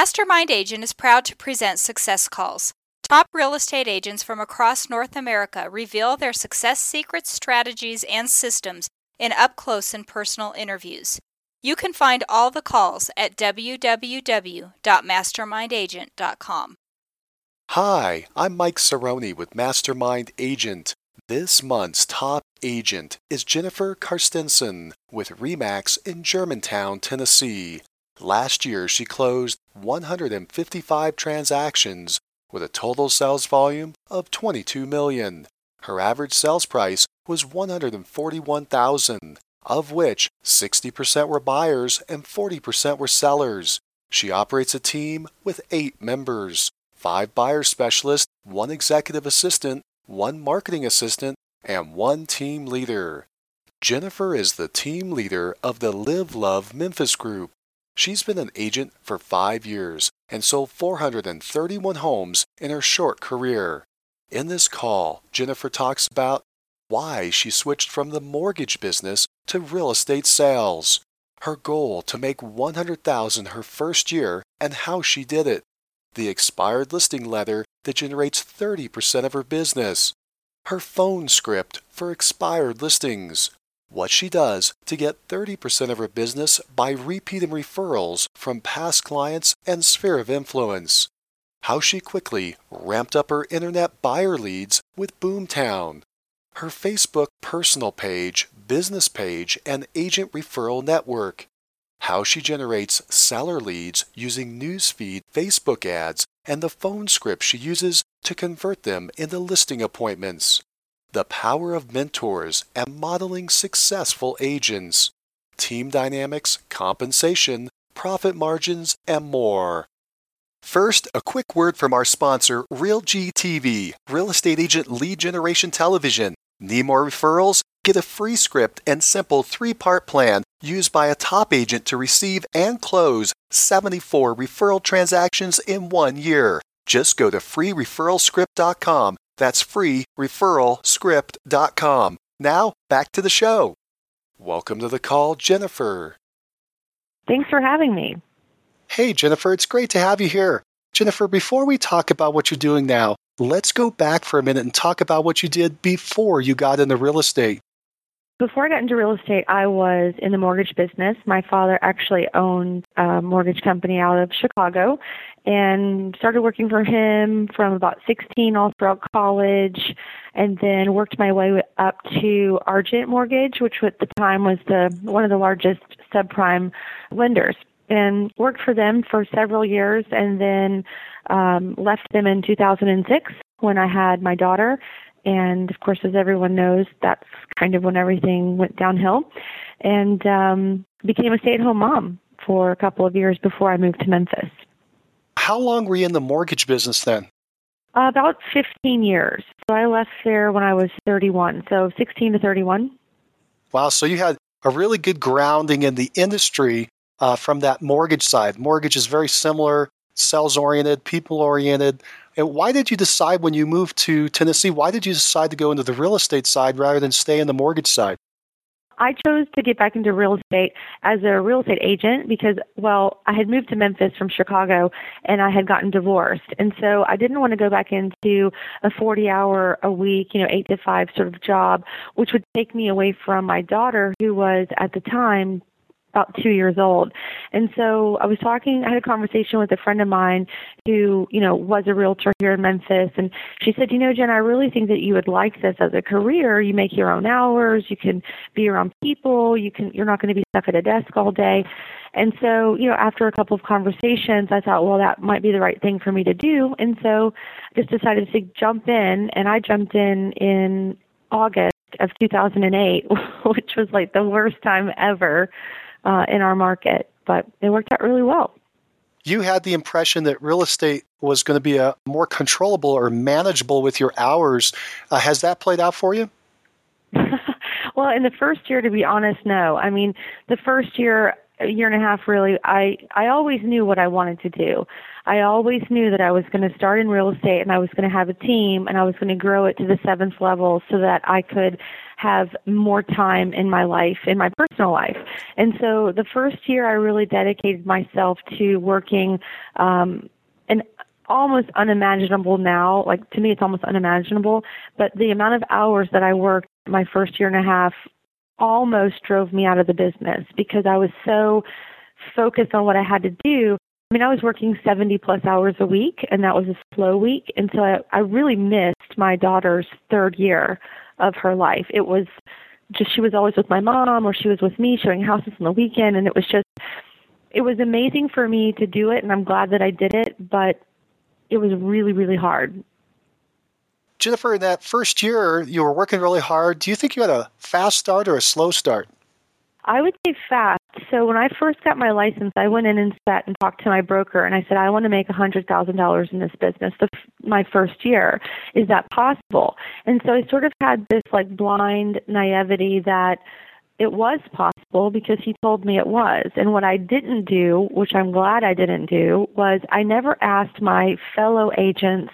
Mastermind Agent is proud to present Success Calls. Top real estate agents from across North America reveal their success secrets, strategies, and systems in up close and personal interviews. You can find all the calls at www.mastermindagent.com. Hi, I'm Mike Cerrone with Mastermind Agent. This month's top agent is Jennifer Karstensen with Remax in Germantown, Tennessee. Last year, she closed 155 transactions with a total sales volume of 22 million. Her average sales price was 141,000, of which 60% were buyers and 40% were sellers. She operates a team with 8 members, 5 buyer specialists, 1 executive assistant, 1 marketing assistant, and 1 team leader. Jennifer is the team leader of the Live Love Memphis Group. She's been an agent for 5 years and sold 431 homes in her short career. In this call, Jennifer talks about why she switched from the mortgage business to real estate sales, her goal to make 100,000 her first year and how she did it, the expired listing letter that generates 30% of her business, her phone script for expired listings, what she does to get 30% of her business by repeat and referrals from past clients and sphere of influence. How she quickly ramped up her internet buyer leads with Boomtown. Her Facebook personal page, business page, and agent referral network. How she generates seller leads using newsfeed Facebook ads and the phone script she uses to convert them into listing appointments the power of mentors and modeling successful agents, team dynamics, compensation, profit margins, and more. First, a quick word from our sponsor, RealGTV, Real Estate Agent Lead Generation Television. Need more referrals? Get a free script and simple three part plan used by a top agent to receive and close 74 referral transactions in one year. Just go to freereferralscript.com that's freereferralscript.com. Now, back to the show. Welcome to the call, Jennifer. Thanks for having me. Hey, Jennifer, it's great to have you here. Jennifer, before we talk about what you're doing now, let's go back for a minute and talk about what you did before you got into real estate. Before I got into real estate, I was in the mortgage business. My father actually owned a mortgage company out of Chicago and started working for him from about 16 all throughout college and then worked my way up to Argent Mortgage, which at the time was the one of the largest subprime lenders and worked for them for several years and then um, left them in 2006 when I had my daughter and of course, as everyone knows, that's kind of when everything went downhill. And um, became a stay-at-home mom for a couple of years before I moved to Memphis. How long were you in the mortgage business then? Uh, about 15 years. So I left there when I was 31, so 16 to 31. Wow, so you had a really good grounding in the industry uh, from that mortgage side. Mortgage is very similar, sales oriented, people oriented. And why did you decide when you moved to Tennessee, why did you decide to go into the real estate side rather than stay in the mortgage side? I chose to get back into real estate as a real estate agent because, well, I had moved to Memphis from Chicago and I had gotten divorced. And so I didn't want to go back into a 40 hour a week, you know, 8 to 5 sort of job, which would take me away from my daughter, who was at the time about two years old. And so I was talking, I had a conversation with a friend of mine who, you know, was a realtor here in Memphis. And she said, you know, Jen, I really think that you would like this as a career. You make your own hours. You can be around people. You can, you're not going to be stuck at a desk all day. And so, you know, after a couple of conversations, I thought, well, that might be the right thing for me to do. And so I just decided to jump in and I jumped in in August of 2008, which was like the worst time ever uh, in our market, but it worked out really well. You had the impression that real estate was going to be a more controllable or manageable with your hours. Uh, has that played out for you? well, in the first year, to be honest, no. I mean, the first year, a year and a half, really, I I always knew what I wanted to do. I always knew that I was going to start in real estate and I was going to have a team and I was going to grow it to the seventh level so that I could have more time in my life, in my personal life. And so the first year I really dedicated myself to working um, an almost unimaginable now, like to me it's almost unimaginable, but the amount of hours that I worked my first year and a half almost drove me out of the business because I was so focused on what I had to do I mean, I was working 70 plus hours a week, and that was a slow week. And so I, I really missed my daughter's third year of her life. It was just, she was always with my mom or she was with me showing houses on the weekend. And it was just, it was amazing for me to do it. And I'm glad that I did it, but it was really, really hard. Jennifer, in that first year, you were working really hard. Do you think you had a fast start or a slow start? I would say fast. So when I first got my license, I went in and sat and talked to my broker, and I said, I want to make a hundred thousand dollars in this business. The, my first year, is that possible? And so I sort of had this like blind naivety that it was possible because he told me it was. And what I didn't do, which I'm glad I didn't do, was I never asked my fellow agents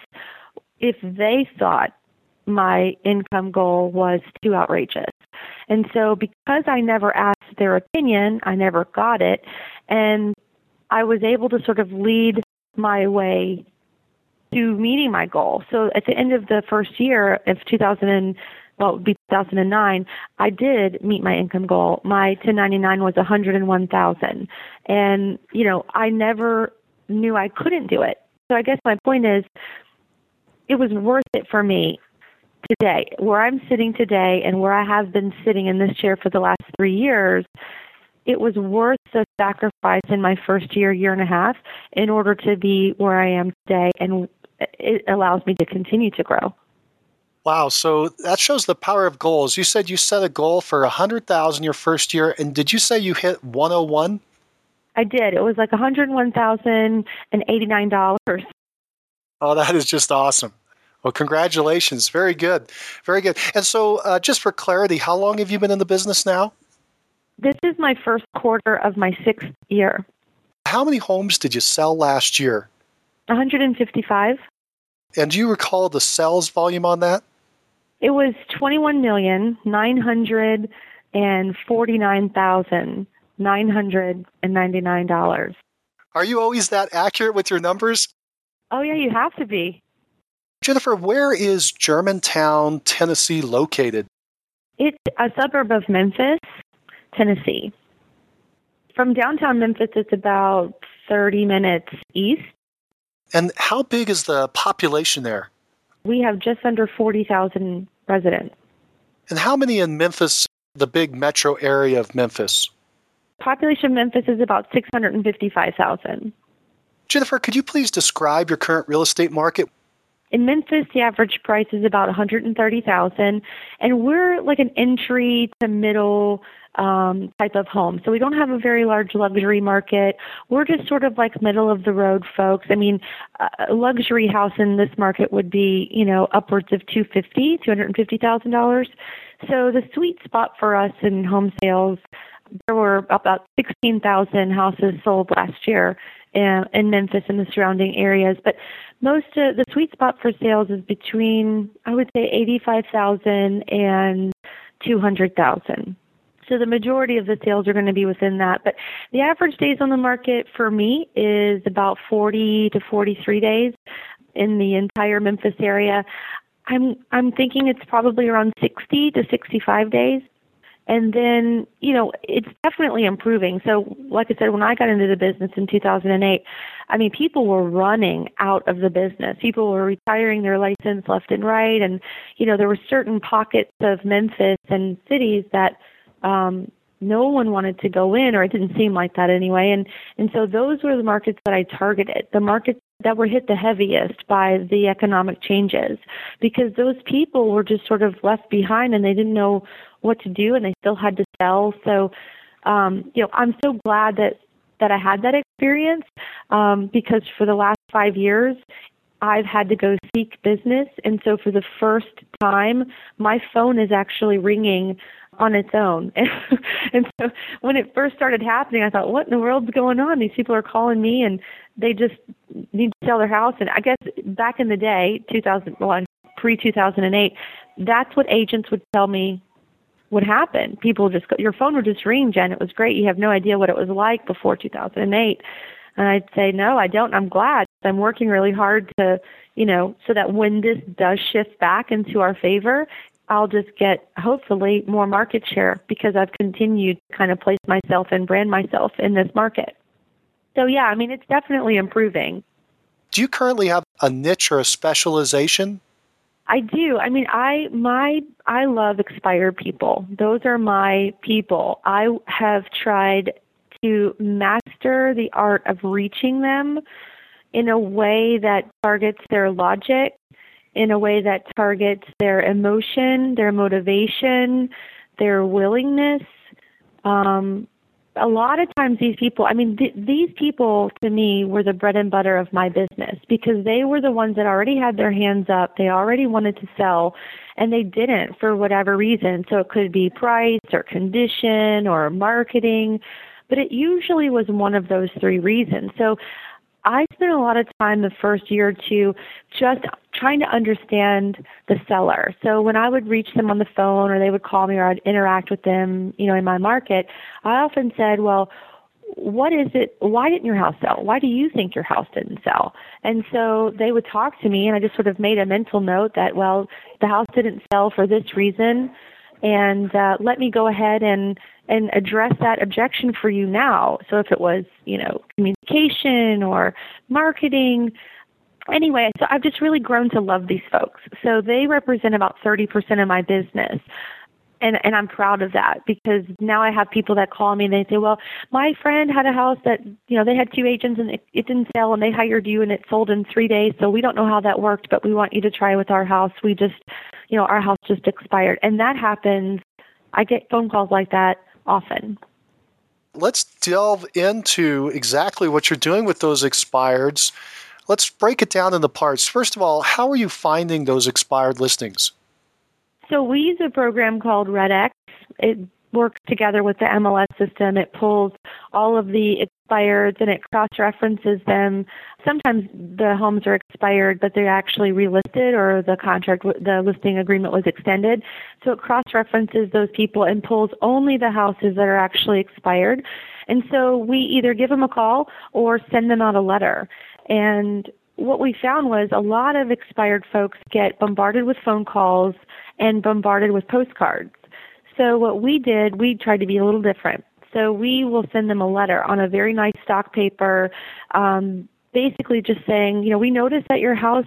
if they thought my income goal was too outrageous. And so because I never asked their opinion, I never got it, and I was able to sort of lead my way to meeting my goal. So at the end of the first year of 2000 and well, it would be 2009, I did meet my income goal. My 1099 was 101,000. And, you know, I never knew I couldn't do it. So I guess my point is it was worth it for me today, where I'm sitting today and where I have been sitting in this chair for the last three years, it was worth the sacrifice in my first year, year and a half, in order to be where I am today, and it allows me to continue to grow. Wow, so that shows the power of goals. You said you set a goal for a hundred thousand your first year, and did you say you hit one hundred one? I did. It was like one hundred one thousand and eighty nine dollars. Oh, that is just awesome. Well, congratulations. Very good. Very good. And so, uh, just for clarity, how long have you been in the business now? This is my first quarter of my sixth year. How many homes did you sell last year? 155. And do you recall the sales volume on that? It was twenty-one million nine hundred and forty-nine thousand nine hundred and ninety-nine dollars. Are you always that accurate with your numbers? Oh yeah, you have to be. Jennifer, where is Germantown, Tennessee located? It's a suburb of Memphis, Tennessee. From downtown Memphis, it's about 30 minutes east. And how big is the population there? We have just under 40,000 residents. And how many in Memphis, the big metro area of Memphis? Population of Memphis is about 655,000. Jennifer, could you please describe your current real estate market? In Memphis, the average price is about 130,000, and we're like an entry to middle um, type of home. So we don't have a very large luxury market. We're just sort of like middle of the road folks. I mean, a luxury house in this market would be, you know, upwards of 250, 250,000 dollars. So the sweet spot for us in home sales, there were about 16,000 houses sold last year in, Memphis and the surrounding areas. But most of the sweet spot for sales is between, I would say, 85,000 and 200,000. So the majority of the sales are going to be within that. But the average days on the market for me is about 40 to 43 days in the entire Memphis area. I'm I'm thinking it's probably around 60 to 65 days and then you know it's definitely improving. So like i said when i got into the business in 2008 i mean people were running out of the business. People were retiring their license left and right. And you know there were certain pockets of memphis and cities that um no one wanted to go in or it didn't seem like that anyway. And and so those were the markets that i targeted the markets that were hit the heaviest by the economic changes because those people were just sort of left behind and they didn't know what to do and they still had to sell so um you know i'm so glad that that i had that experience um because for the last 5 years I've had to go seek business and so for the first time my phone is actually ringing on its own. and so when it first started happening, I thought, what in the world's going on? These people are calling me and they just need to sell their house. And I guess back in the day, 2001, pre 2008, that's what agents would tell me would happen. People just your phone would just ring, Jen. It was great. You have no idea what it was like before 2008. And I'd say, no, I don't. I'm glad. I'm working really hard to, you know, so that when this does shift back into our favor, I'll just get hopefully more market share because I've continued to kind of place myself and brand myself in this market. So yeah, I mean, it's definitely improving. Do you currently have a niche or a specialization? I do. I mean, I my I love expired people. Those are my people. I have tried to master the art of reaching them in a way that targets their logic, in a way that targets their emotion, their motivation, their willingness. Um, a lot of times these people i mean th- these people to me were the bread and butter of my business because they were the ones that already had their hands up they already wanted to sell and they didn't for whatever reason. So it could be price or condition or marketing but it usually was one of those three reasons. So I spent a lot of time the first year or two just trying to understand the seller. So when I would reach them on the phone or they would call me or I'd interact with them, you know, in my market, I often said, well, what is it? Why didn't your house sell? Why do you think your house didn't sell? And so they would talk to me, and I just sort of made a mental note that, well, the house didn't sell for this reason, and uh, let me go ahead and and address that objection for you now. So if it was, you know, communication or marketing, anyway, so I've just really grown to love these folks. So they represent about 30% of my business. And and I'm proud of that because now I have people that call me and they say, "Well, my friend had a house that, you know, they had two agents and it, it didn't sell and they hired you and it sold in 3 days. So we don't know how that worked, but we want you to try with our house. We just, you know, our house just expired." And that happens I get phone calls like that often. Let's delve into exactly what you're doing with those expireds. Let's break it down into parts. First of all, how are you finding those expired listings? So we use a program called RedX. It works together with the MLS system. It pulls all of the expired and it cross references them. Sometimes the homes are expired, but they're actually relisted or the contract, the listing agreement was extended. So it cross references those people and pulls only the houses that are actually expired. And so we either give them a call or send them out a letter. And what we found was a lot of expired folks get bombarded with phone calls and bombarded with postcards. So what we did, we tried to be a little different. So we will send them a letter on a very nice stock paper, um, basically just saying, you know, we noticed that your house,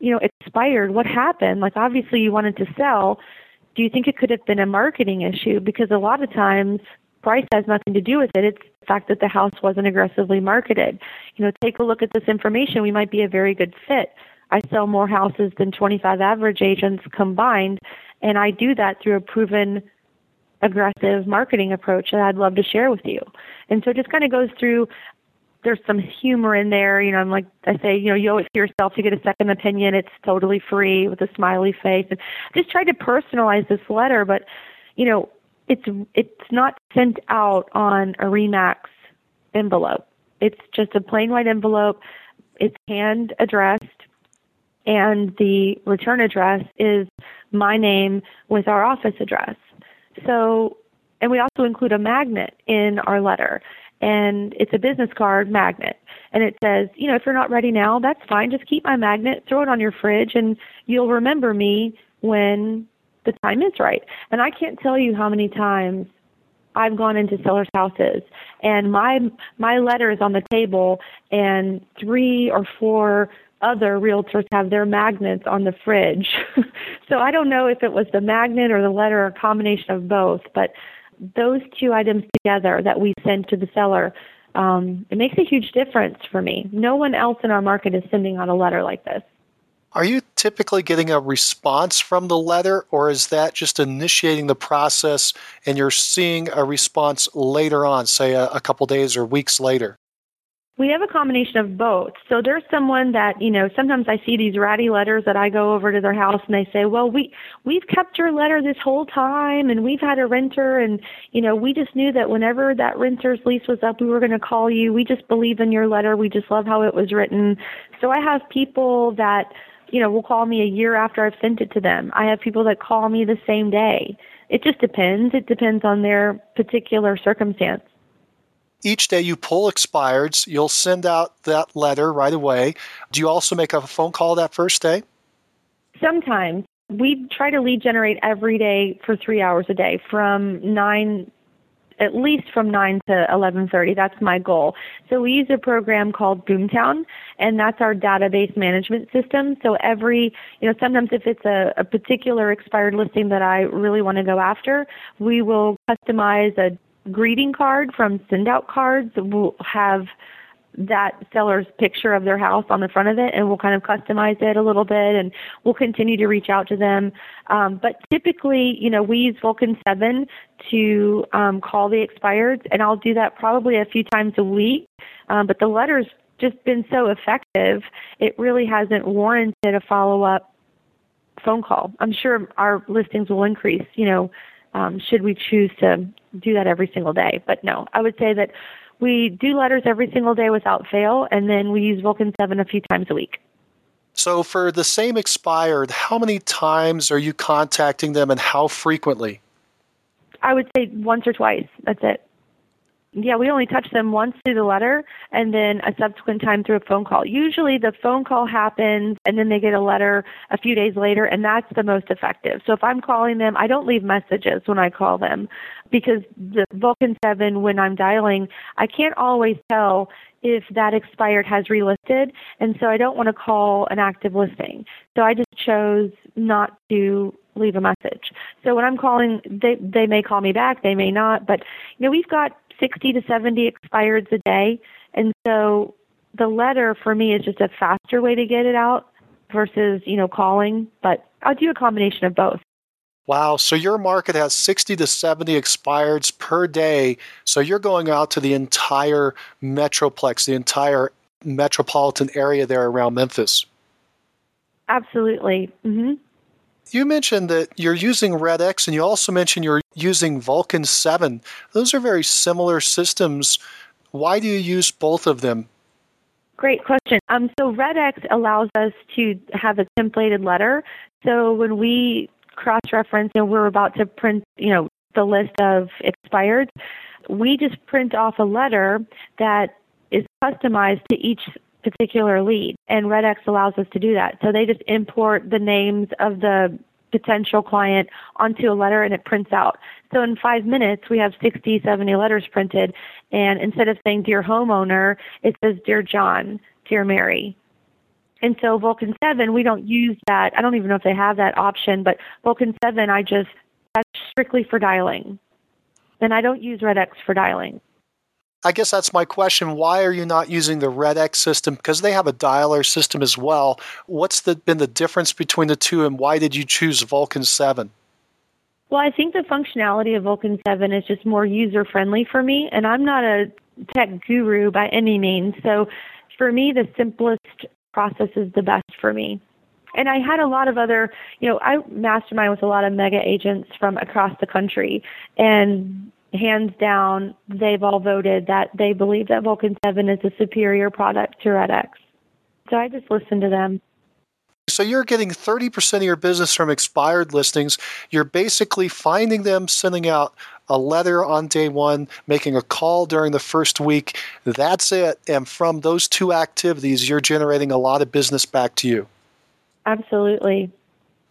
you know, expired. What happened? Like obviously you wanted to sell. Do you think it could have been a marketing issue? Because a lot of times price has nothing to do with it. It's the fact that the house wasn't aggressively marketed. You know, take a look at this information. We might be a very good fit. I sell more houses than 25 average agents combined, and I do that through a proven aggressive marketing approach that I'd love to share with you. And so it just kind of goes through there's some humor in there, you know, I'm like I say, you know, you owe it to yourself to get a second opinion. It's totally free with a smiley face. And I just tried to personalize this letter, but you know, it's it's not sent out on a Remax envelope. It's just a plain white envelope. It's hand addressed and the return address is my name with our office address. So, and we also include a magnet in our letter, and it's a business card magnet. And it says, you know, if you're not ready now, that's fine. Just keep my magnet, throw it on your fridge, and you'll remember me when the time is right. And I can't tell you how many times I've gone into sellers' houses and my my letter is on the table and three or four other realtors have their magnets on the fridge. so I don't know if it was the magnet or the letter or a combination of both, but those two items together that we send to the seller, um, it makes a huge difference for me. No one else in our market is sending out a letter like this. Are you typically getting a response from the letter, or is that just initiating the process and you're seeing a response later on, say a, a couple days or weeks later? We have a combination of both. So there's someone that, you know, sometimes I see these ratty letters that I go over to their house and they say, "Well, we we've kept your letter this whole time and we've had a renter and, you know, we just knew that whenever that renter's lease was up, we were going to call you. We just believe in your letter. We just love how it was written." So I have people that, you know, will call me a year after I've sent it to them. I have people that call me the same day. it just depends. It depends on their particular circumstance. Each day you pull expireds, you'll send out that letter right away. Do you also make a phone call that first day? Sometimes. We try to lead generate every day for three hours a day from 9 at least from 9 to 11:30. That's my goal. So we use a program called Boomtown, and that's our database management system. So every, you know, sometimes if it's a, a particular expired listing that I really want to go after, we will customize a greeting card from send out cards. We'll have that seller's picture of their house on the front of it and we'll kind of customize it a little bit and we'll continue to reach out to them. Um, but typically, you know, we use Vulcan 7 to um, call the expireds and I'll do that probably a few times a week. Um, but the letter's just been so effective, it really hasn't warranted a follow up phone call. I'm sure our listings will increase, you know, um, should we choose to do that every single day. But no, I would say that we do letters every single day without fail, and then we use Vulcan 7 a few times a week. So, for the same expired, how many times are you contacting them and how frequently? I would say once or twice. That's it. Yeah, we only touch them once through the letter and then a subsequent time through a phone call. Usually the phone call happens and then they get a letter a few days later and that's the most effective. So if I'm calling them, I don't leave messages when I call them because the Vulcan 7 when I'm dialing, I can't always tell if that expired has relisted and so I don't want to call an active listing. So I just chose not to leave a message. So when I'm calling, they they may call me back, they may not, but you know we've got 60 to 70 expireds a day. And so the letter for me is just a faster way to get it out versus, you know, calling, but I'll do a combination of both. Wow, so your market has 60 to 70 expireds per day. So you're going out to the entire metroplex, the entire metropolitan area there around Memphis. Absolutely. Mm-hmm. You mentioned that you're using RedX and you also mentioned you're using Vulcan 7. Those are very similar systems. Why do you use both of them? Great question. Um, so RedX allows us to have a templated letter. So when we cross-reference and we're about to print, you know, the list of expired, we just print off a letter that is customized to each particular lead, and RedX allows us to do that. So they just import the names of the potential client onto a letter and it prints out. So in five minutes, we have 60, 70 letters printed. And instead of saying Dear Homeowner, it says Dear John, Dear Mary. And so Vulcan 7, we don't use that. I don't even know if they have that option, but Vulcan 7, I just, that's strictly for dialing. And I don't use RedX for dialing. I guess that's my question. Why are you not using the RedX system? Because they have a dialer system as well. What's the, been the difference between the two, and why did you choose Vulcan 7? Well, I think the functionality of Vulcan 7 is just more user friendly for me, and I'm not a tech guru by any means. So for me, the simplest process is the best for me. And I had a lot of other, you know, I mastermind with a lot of mega agents from across the country, and hands down, they've all voted that they believe that Vulcan 7 is a superior product to RedX. So I just listen to them. So you're getting 30% of your business from expired listings. You're basically finding them, sending out a letter on day one, making a call during the first week. That's it. And from those two activities, you're generating a lot of business back to you. Absolutely.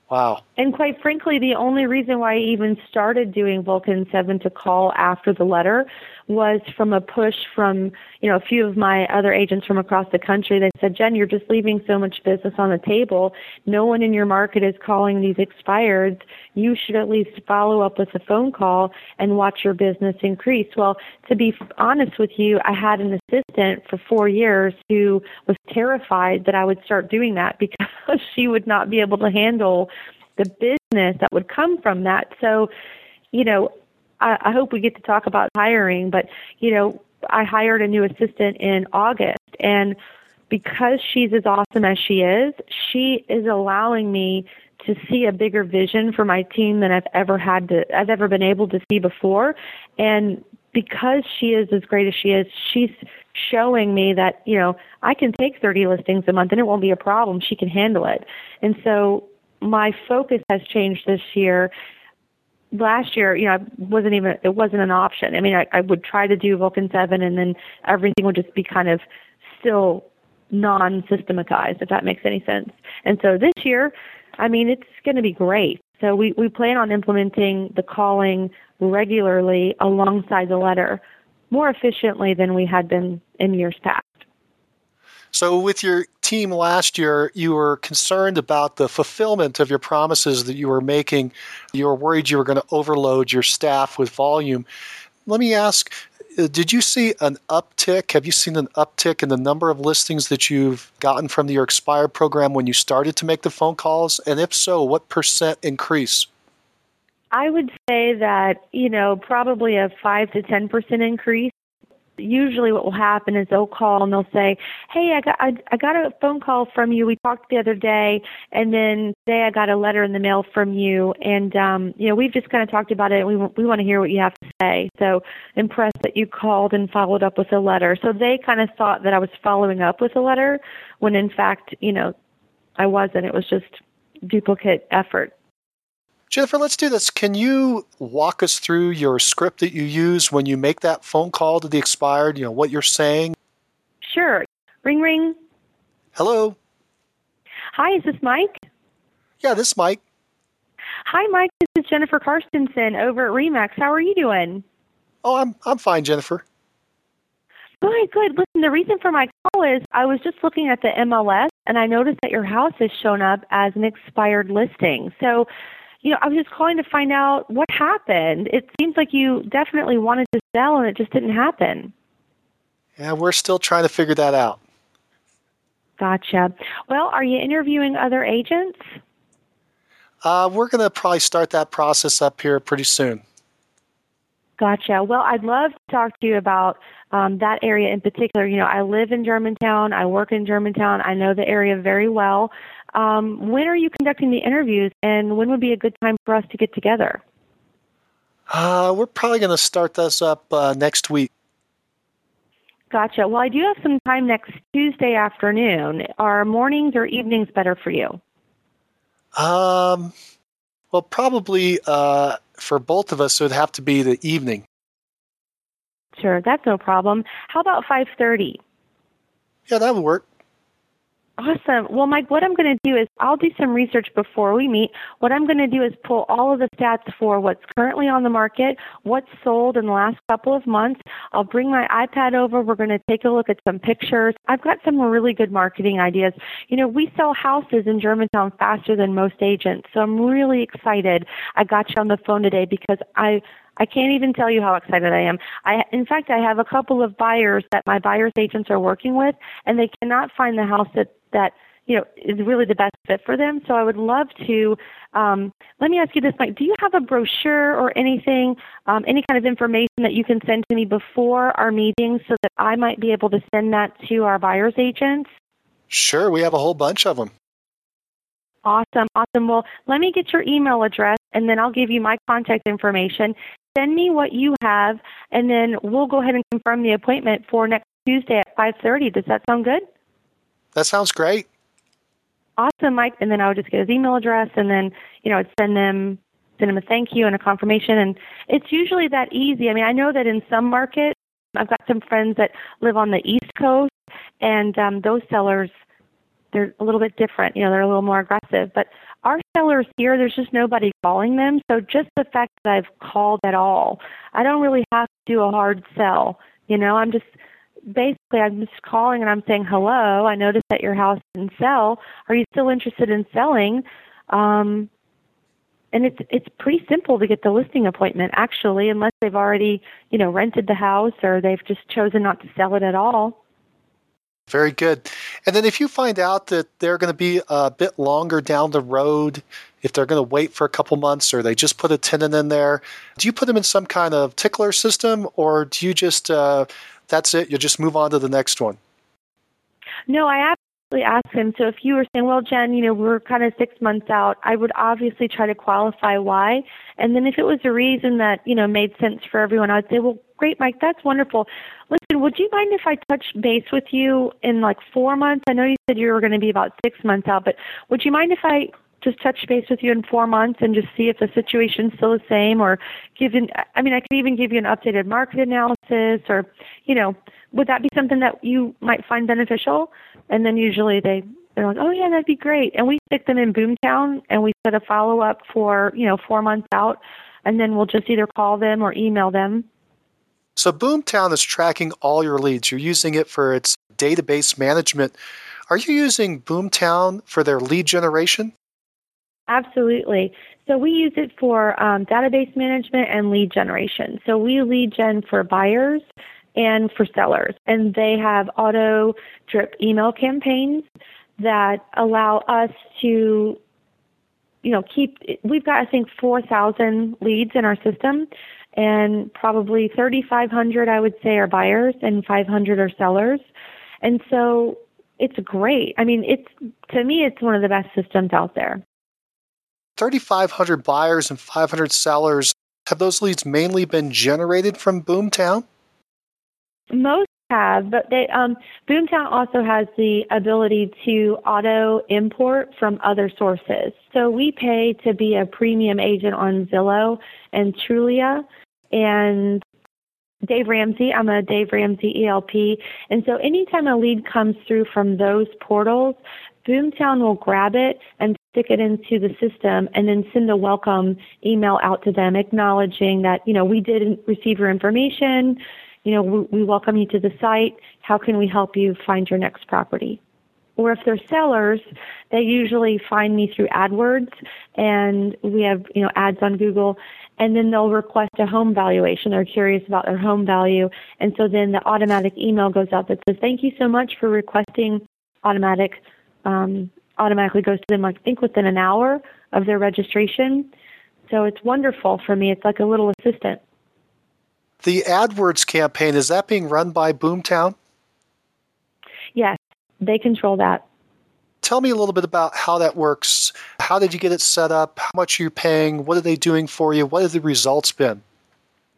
Wow. And quite frankly, the only reason why I even started doing Vulcan 7 to call after the letter was from a push from, you know, a few of my other agents from across the country. They said, Jen, you're just leaving so much business on the table. No one in your market is calling these expireds. You should at least follow up with a phone call and watch your business increase. Well, to be honest with you, I had an assistant for four years who was terrified that I would start doing that because she would not be able to handle the business that would come from that. So, you know, I, I hope we get to talk about hiring, but you know, I hired a new assistant in August and because she's as awesome as she is, she is allowing me to see a bigger vision for my team than I've ever had to I've ever been able to see before and because she is as great as she is, she's showing me that, you know, I can take 30 listings a month and it won't be a problem. She can handle it. And so my focus has changed this year last year, you know, I wasn't even it wasn't an option. I mean, I, I would try to do Vulcan Seven, and then everything would just be kind of still non-systematized, if that makes any sense. And so this year, I mean, it's going to be great. So we we plan on implementing the calling regularly alongside the letter more efficiently than we had been in years past. So, with your team last year, you were concerned about the fulfillment of your promises that you were making. You were worried you were going to overload your staff with volume. Let me ask uh, did you see an uptick? Have you seen an uptick in the number of listings that you've gotten from your expired program when you started to make the phone calls? And if so, what percent increase? I would say that, you know, probably a 5 to 10% increase usually what will happen is they'll call and they'll say, "Hey, I got I, I got a phone call from you. We talked the other day, and then today I got a letter in the mail from you, and um, you know we've just kind of talked about it. And we we want to hear what you have to say. So impressed that you called and followed up with a letter. So they kind of thought that I was following up with a letter, when in fact, you know, I wasn't. It was just duplicate effort. Jennifer, let's do this. Can you walk us through your script that you use when you make that phone call to the expired, you know, what you're saying? Sure. Ring ring. Hello. Hi, is this Mike? Yeah, this is Mike. Hi, Mike. This is Jennifer Karstensen over at Remax. How are you doing? Oh, I'm I'm fine, Jennifer. Good, good. Listen, the reason for my call is I was just looking at the MLS and I noticed that your house has shown up as an expired listing. So you know, I was just calling to find out what happened. It seems like you definitely wanted to sell and it just didn't happen. Yeah, we're still trying to figure that out. Gotcha. Well, are you interviewing other agents? Uh, we're going to probably start that process up here pretty soon. Gotcha. Well, I'd love to talk to you about um, that area in particular. You know, I live in Germantown. I work in Germantown. I know the area very well. Um, when are you conducting the interviews, and when would be a good time for us to get together? Uh, we're probably going to start this up uh, next week. Gotcha. Well, I do have some time next Tuesday afternoon. Are mornings or evenings better for you? Um, well, probably uh, for both of us, it would have to be the evening. Sure, that's no problem. How about 5:30? Yeah, that would work. Awesome. Well, Mike, what I'm going to do is I'll do some research before we meet. What I'm going to do is pull all of the stats for what's currently on the market, what's sold in the last couple of months. I'll bring my iPad over. We're going to take a look at some pictures. I've got some really good marketing ideas. You know, we sell houses in Germantown faster than most agents, so I'm really excited. I got you on the phone today because I I can't even tell you how excited I am. I, in fact, I have a couple of buyers that my buyers agents are working with, and they cannot find the house that that you know is really the best fit for them. So I would love to. Um, let me ask you this, Mike. Do you have a brochure or anything, um, any kind of information that you can send to me before our meeting, so that I might be able to send that to our buyers agents? Sure, we have a whole bunch of them. Awesome, awesome. Well, let me get your email address, and then I'll give you my contact information send me what you have, and then we'll go ahead and confirm the appointment for next Tuesday at 5:30. Does that sound good? That sounds great. Awesome, Mike. And then I would just get his email address, and then you know I'd send them send him a thank you and a confirmation. And it's usually that easy. I mean, I know that in some markets, I've got some friends that live on the East Coast, and um, those sellers they're a little bit different. You know, they're a little more aggressive. But our sellers here, there's just nobody calling them. So just the fact that I've called at all, I don't really have to do a hard sell. You know, I'm just basically I'm just calling and I'm saying hello. I noticed that your house didn't sell. Are you still interested in selling? Um, and it's it's pretty simple to get the listing appointment actually, unless they've already you know rented the house or they've just chosen not to sell it at all. Very good. And then if you find out that they're going to be a bit longer down the road, if they're going to wait for a couple months or they just put a tenant in there, do you put them in some kind of tickler system or do you just, uh, that's it, you just move on to the next one? No, I absolutely ask him. So if you were saying, well, Jen, you know, we're kind of six months out, I would obviously try to qualify why. And then if it was a reason that, you know, made sense for everyone, I would say, well, great, Mike, that's wonderful. Listen, would you mind if I touch base with you in like four months? I know you said you were going to be about six months out, but would you mind if I just touch base with you in four months and just see if the situation's still the same or give an, I mean, I can even give you an updated market analysis or, you know, would that be something that you might find beneficial? And then usually they, they're like, oh yeah, that'd be great. And we stick them in Boomtown and we set a follow up for, you know, four months out and then we'll just either call them or email them. So Boomtown is tracking all your leads. You're using it for its database management. Are you using Boomtown for their lead generation? Absolutely. So we use it for um, database management and lead generation. So we lead gen for buyers and for sellers, and they have auto drip email campaigns that allow us to you know keep we've got i think 4000 leads in our system and probably 3500 i would say are buyers and 500 are sellers and so it's great i mean it's to me it's one of the best systems out there 3,500 buyers and 500 sellers. Have those leads mainly been generated from Boomtown? Most have, but they um, Boomtown also has the ability to auto import from other sources. So we pay to be a premium agent on Zillow and Trulia and Dave Ramsey. I'm a Dave Ramsey ELP. And so anytime a lead comes through from those portals, Boomtown will grab it and stick it into the system and then send a welcome email out to them acknowledging that, you know, we didn't receive your information, you know, we, we welcome you to the site. How can we help you find your next property? Or if they're sellers, they usually find me through AdWords and we have, you know, ads on Google and then they'll request a home valuation. They're curious about their home value. And so then the automatic email goes out that says, Thank you so much for requesting automatic um, automatically goes to them, I think, within an hour of their registration. So it's wonderful for me. It's like a little assistant. The AdWords campaign, is that being run by Boomtown? Yes, they control that. Tell me a little bit about how that works. How did you get it set up? How much are you paying? What are they doing for you? What have the results been?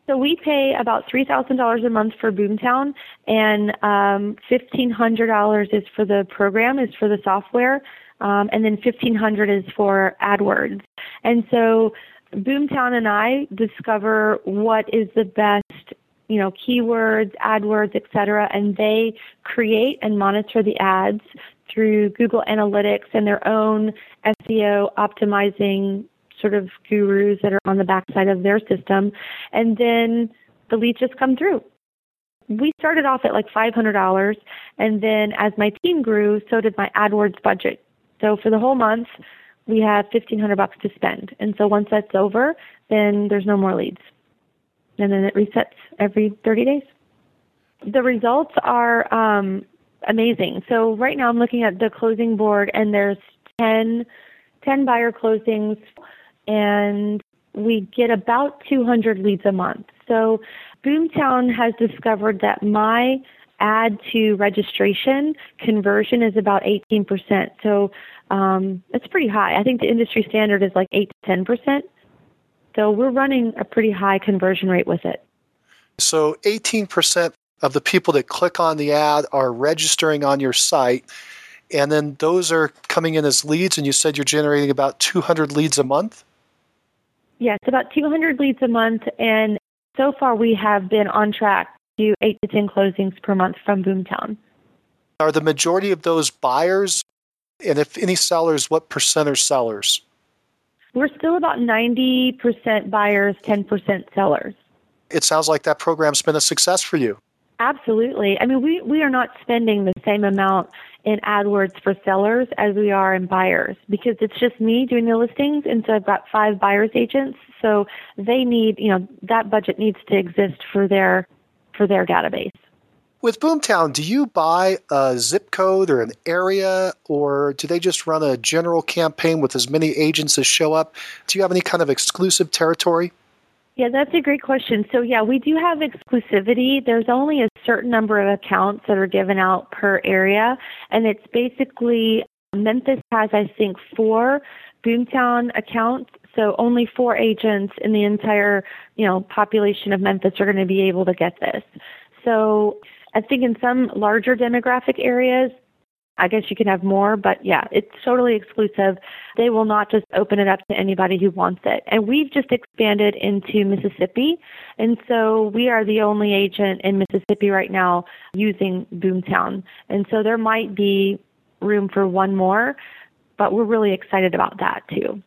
So we pay about three thousand dollars a month for Boomtown, and um, fifteen hundred dollars is for the program, is for the software, um, and then fifteen hundred is for AdWords. And so Boomtown and I discover what is the best, you know, keywords, AdWords, etc., and they create and monitor the ads through Google Analytics and their own SEO optimizing sort of gurus that are on the backside of their system, and then the leads just come through. We started off at like $500, and then as my team grew, so did my AdWords budget. So for the whole month, we have 1500 bucks to spend. And so once that's over, then there's no more leads. And then it resets every 30 days. The results are um, amazing. So right now I'm looking at the closing board and there's 10, 10 buyer closings and we get about 200 leads a month. So Boomtown has discovered that my ad to registration conversion is about 18%. So um, it's pretty high. I think the industry standard is like 8 to 10%. So we're running a pretty high conversion rate with it. So 18% of the people that click on the ad are registering on your site. And then those are coming in as leads, and you said you're generating about 200 leads a month? Yes, about 200 leads a month, and so far we have been on track to 8 to 10 closings per month from Boomtown. Are the majority of those buyers? And if any sellers, what percent are sellers? We're still about 90% buyers, 10% sellers. It sounds like that program's been a success for you. Absolutely. I mean, we, we are not spending the same amount in AdWords for sellers as we are in buyers because it's just me doing the listings. And so I've got five buyers agents. So they need, you know, that budget needs to exist for their, for their database. With Boomtown, do you buy a zip code or an area, or do they just run a general campaign with as many agents as show up? Do you have any kind of exclusive territory? Yeah, that's a great question. So, yeah, we do have exclusivity. There's only a certain number of accounts that are given out per area, and it's basically Memphis has, I think, four Boomtown accounts. So only four agents in the entire, you know, population of Memphis are going to be able to get this. So I think in some larger demographic areas, I guess you can have more, but yeah, it's totally exclusive. They will not just open it up to anybody who wants it. And we've just expanded into Mississippi. And so we are the only agent in Mississippi right now using Boomtown. And so there might be room for one more, but we're really excited about that too.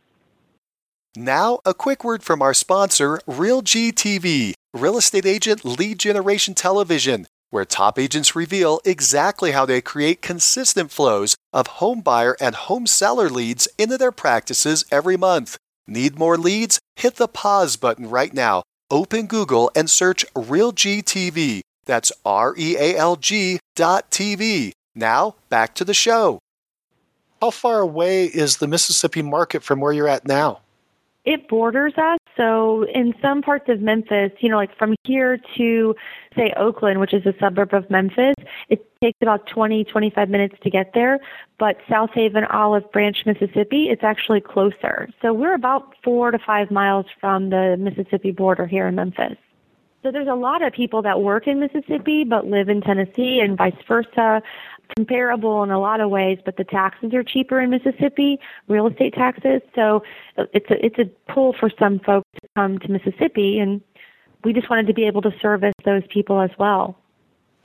Now, a quick word from our sponsor, RealG TV, real estate agent lead generation television, where top agents reveal exactly how they create consistent flows of home buyer and home seller leads into their practices every month. Need more leads? Hit the pause button right now. Open Google and search RealG TV. That's R E A L G dot TV. Now, back to the show. How far away is the Mississippi market from where you're at now? It borders us. So in some parts of Memphis, you know, like from here to say Oakland, which is a suburb of Memphis, it takes about 20, 25 minutes to get there. But Southaven, Olive Branch, Mississippi, it's actually closer. So we're about four to five miles from the Mississippi border here in Memphis. So there's a lot of people that work in Mississippi but live in Tennessee and vice versa comparable in a lot of ways, but the taxes are cheaper in Mississippi, real estate taxes. So it's a it's a pull for some folks to come to Mississippi, and we just wanted to be able to service those people as well.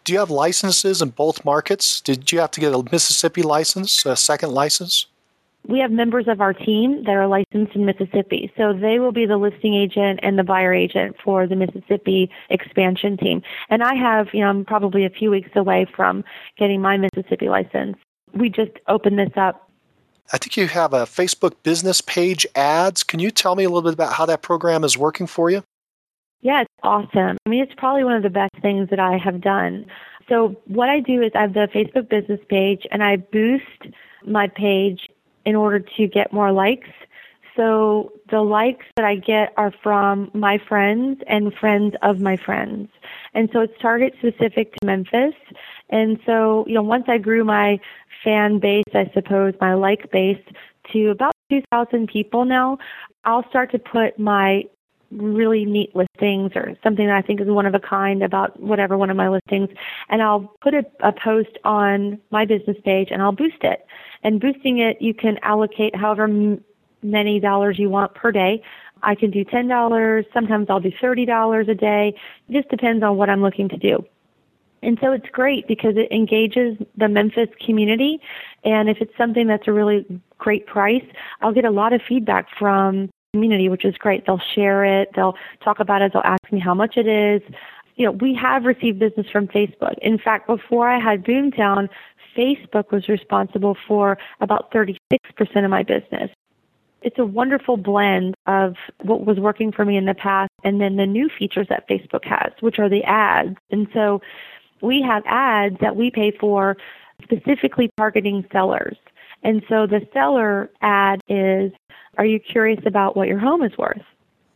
Do you have licenses in both markets? Did you have to get a Mississippi license, a second license? We have members of our team that are licensed in Mississippi. So they will be the listing agent and the buyer agent for the Mississippi expansion team. And I have, you know, I'm probably a few weeks away from getting my Mississippi license. We just opened this up. I think you have a Facebook business page ads. Can you tell me a little bit about how that program is working for you? Yeah, it's awesome. I mean, it's probably one of the best things that I have done. So, what I do is I have the Facebook business page and I boost my page in order to get more likes. So the likes that I get are from my friends and friends of my friends. And so it's target specific to Memphis. And so, you know, once I grew my fan base, I suppose, my like base to about 2,000 people now, I'll start to put my really neat listings or something that I think is one of a kind about whatever one of my listings, and I'll put a, a post on my business page and I'll boost it. And boosting it, you can allocate however many dollars you want per day. I can do $10, sometimes I'll do $30 a day. It just depends on what I'm looking to do. And so it's great because it engages the Memphis community. And if it's something that's a really great price, I'll get a lot of feedback from community, which is great. They'll share it, they'll talk about it, they'll ask me how much it is. You know, we have received business from Facebook. In fact, before I had Boomtown, Facebook was responsible for about 36% of my business. It's a wonderful blend of what was working for me in the past and then the new features that Facebook has, which are the ads. And so we have ads that we pay for specifically targeting sellers. And so the seller ad is Are you curious about what your home is worth?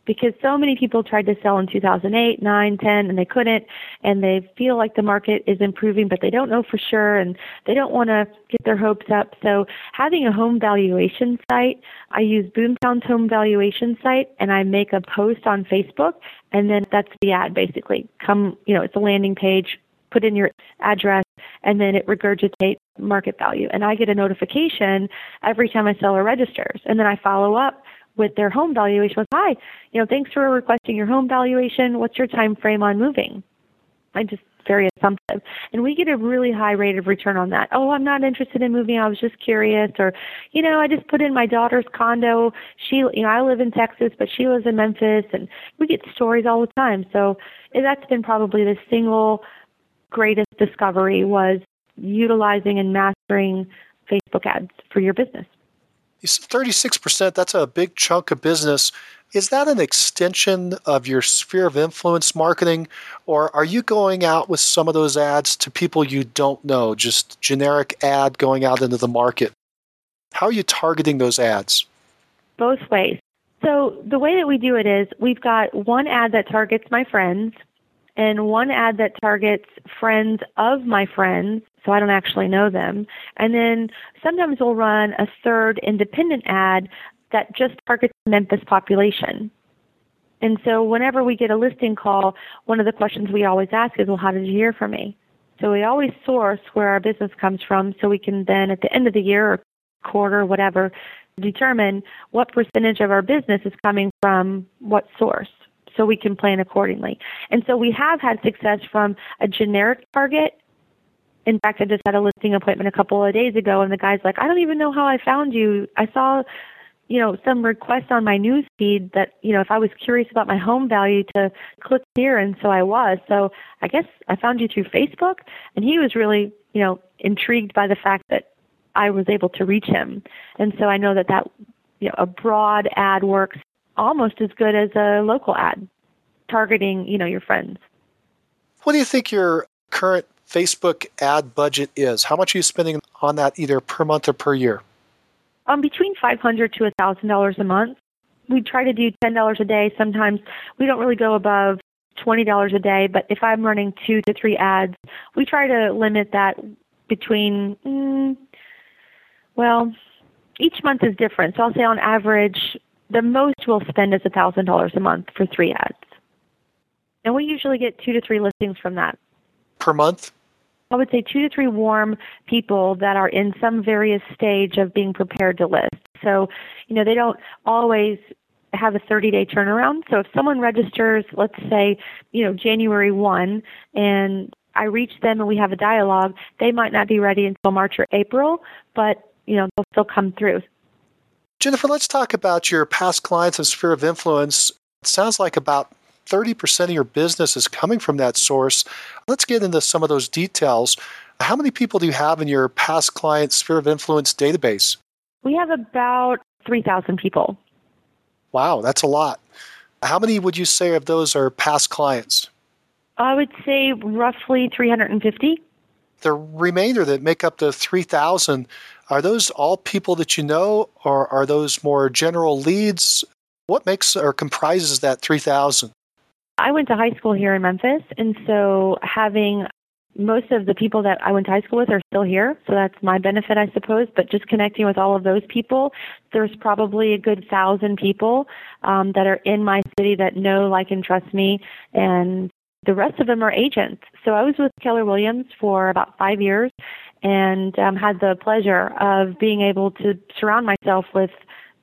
because so many people tried to sell in 2008, 9, 10, and they couldn't, and they feel like the market is improving, but they don't know for sure, and they don't want to get their hopes up. So having a home valuation site, I use Boomtown's home valuation site, and I make a post on Facebook, and then that's the ad basically. Come, you know, it's a landing page. Put in your address, and then it regurgitates market value. And I get a notification every time a seller registers, and then I follow up with their home valuation was, hi, you know, thanks for requesting your home valuation. What's your time frame on moving? I just very assumptive. And we get a really high rate of return on that. Oh, I'm not interested in moving. I was just curious. Or, you know, I just put in my daughter's condo. She, you know, I live in Texas, but she lives in Memphis. And we get stories all the time. So that's been probably the single greatest discovery was utilizing and mastering Facebook ads for your business. 36%, that's a big chunk of business. Is that an extension of your sphere of influence marketing, or are you going out with some of those ads to people you don't know, just generic ad going out into the market? How are you targeting those ads? Both ways. So, the way that we do it is we've got one ad that targets my friends, and one ad that targets friends of my friends, so I don't actually know them. And then sometimes we'll run a third independent ad that just targets Memphis population. And so whenever we get a listing call, one of the questions we always ask is, well, how did you hear from me? So we always source where our business comes from so we can then at the end of the year or quarter, whatever, determine what percentage of our business is coming from what source so we can plan accordingly. And so we have had success from a generic target. In fact, I just had a listing appointment a couple of days ago, and the guy's like, I don't even know how I found you. I saw, you know, some request on my news feed that, you know, if I was curious about my home value to click here, and so I was. So I guess I found you through Facebook. And he was really, you know, intrigued by the fact that I was able to reach him. And so I know that that, you know, a broad ad works almost as good as a local ad targeting, you know, your friends. What do you think your current Facebook ad budget is? How much are you spending on that either per month or per year? Um, between five hundred to a thousand dollars a month. We try to do ten dollars a day. Sometimes we don't really go above twenty dollars a day, but if I'm running two to three ads, we try to limit that between mm, well, each month is different. So I'll say on average, the most we'll spend is $1,000 a month for three ads. And we usually get two to three listings from that. Per month? I would say two to three warm people that are in some various stage of being prepared to list. So, you know, they don't always have a 30 day turnaround. So if someone registers, let's say, you know, January 1 and I reach them and we have a dialogue, they might not be ready until March or April, but you know, they'll still come through. Jennifer, let's talk about your past clients and sphere of influence. It sounds like about 30% of your business is coming from that source. Let's get into some of those details. How many people do you have in your past client sphere of influence database? We have about 3,000 people. Wow, that's a lot. How many would you say of those are past clients? I would say roughly 350. The remainder that make up the 3,000, are those all people that you know, or are those more general leads? What makes or comprises that 3,000? I went to high school here in Memphis, and so having most of the people that I went to high school with are still here, so that's my benefit, I suppose. But just connecting with all of those people, there's probably a good thousand people um, that are in my city that know, like, and trust me, and the rest of them are agents. So I was with Keller Williams for about five years, and um, had the pleasure of being able to surround myself with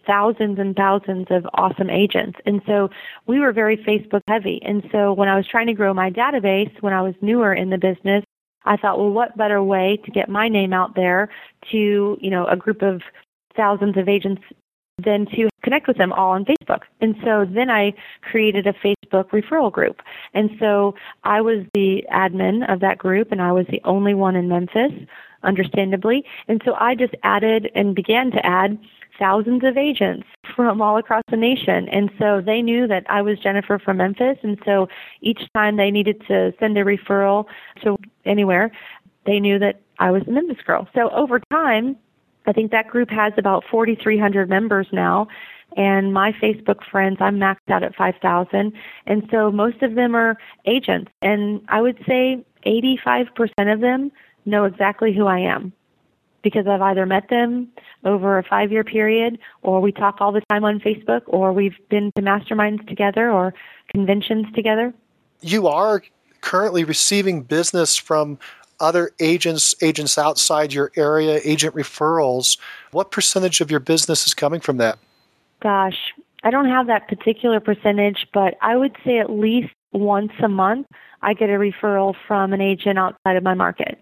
thousands and thousands of awesome agents. And so we were very Facebook heavy. And so when I was trying to grow my database when I was newer in the business, I thought, well, what better way to get my name out there to, you know, a group of thousands of agents than to connect with them all on Facebook. And so then I created a Facebook referral group. And so I was the admin of that group and I was the only one in Memphis understandably. And so I just added and began to add thousands of agents from all across the nation. And so they knew that I was Jennifer from Memphis. And so each time they needed to send a referral to anywhere, they knew that I was a Memphis girl. So over time, I think that group has about 4,300 members now. And my Facebook friends, I'm maxed out at 5,000. And so most of them are agents. And I would say 85% of them know exactly who I am because I've either met them over a five year period, or we talk all the time on Facebook, or we've been to masterminds together or conventions together. You are currently receiving business from other agents, agents outside your area, agent referrals. What percentage of your business is coming from that? Gosh, I don't have that particular percentage, but I would say at least once a month I get a referral from an agent outside of my market.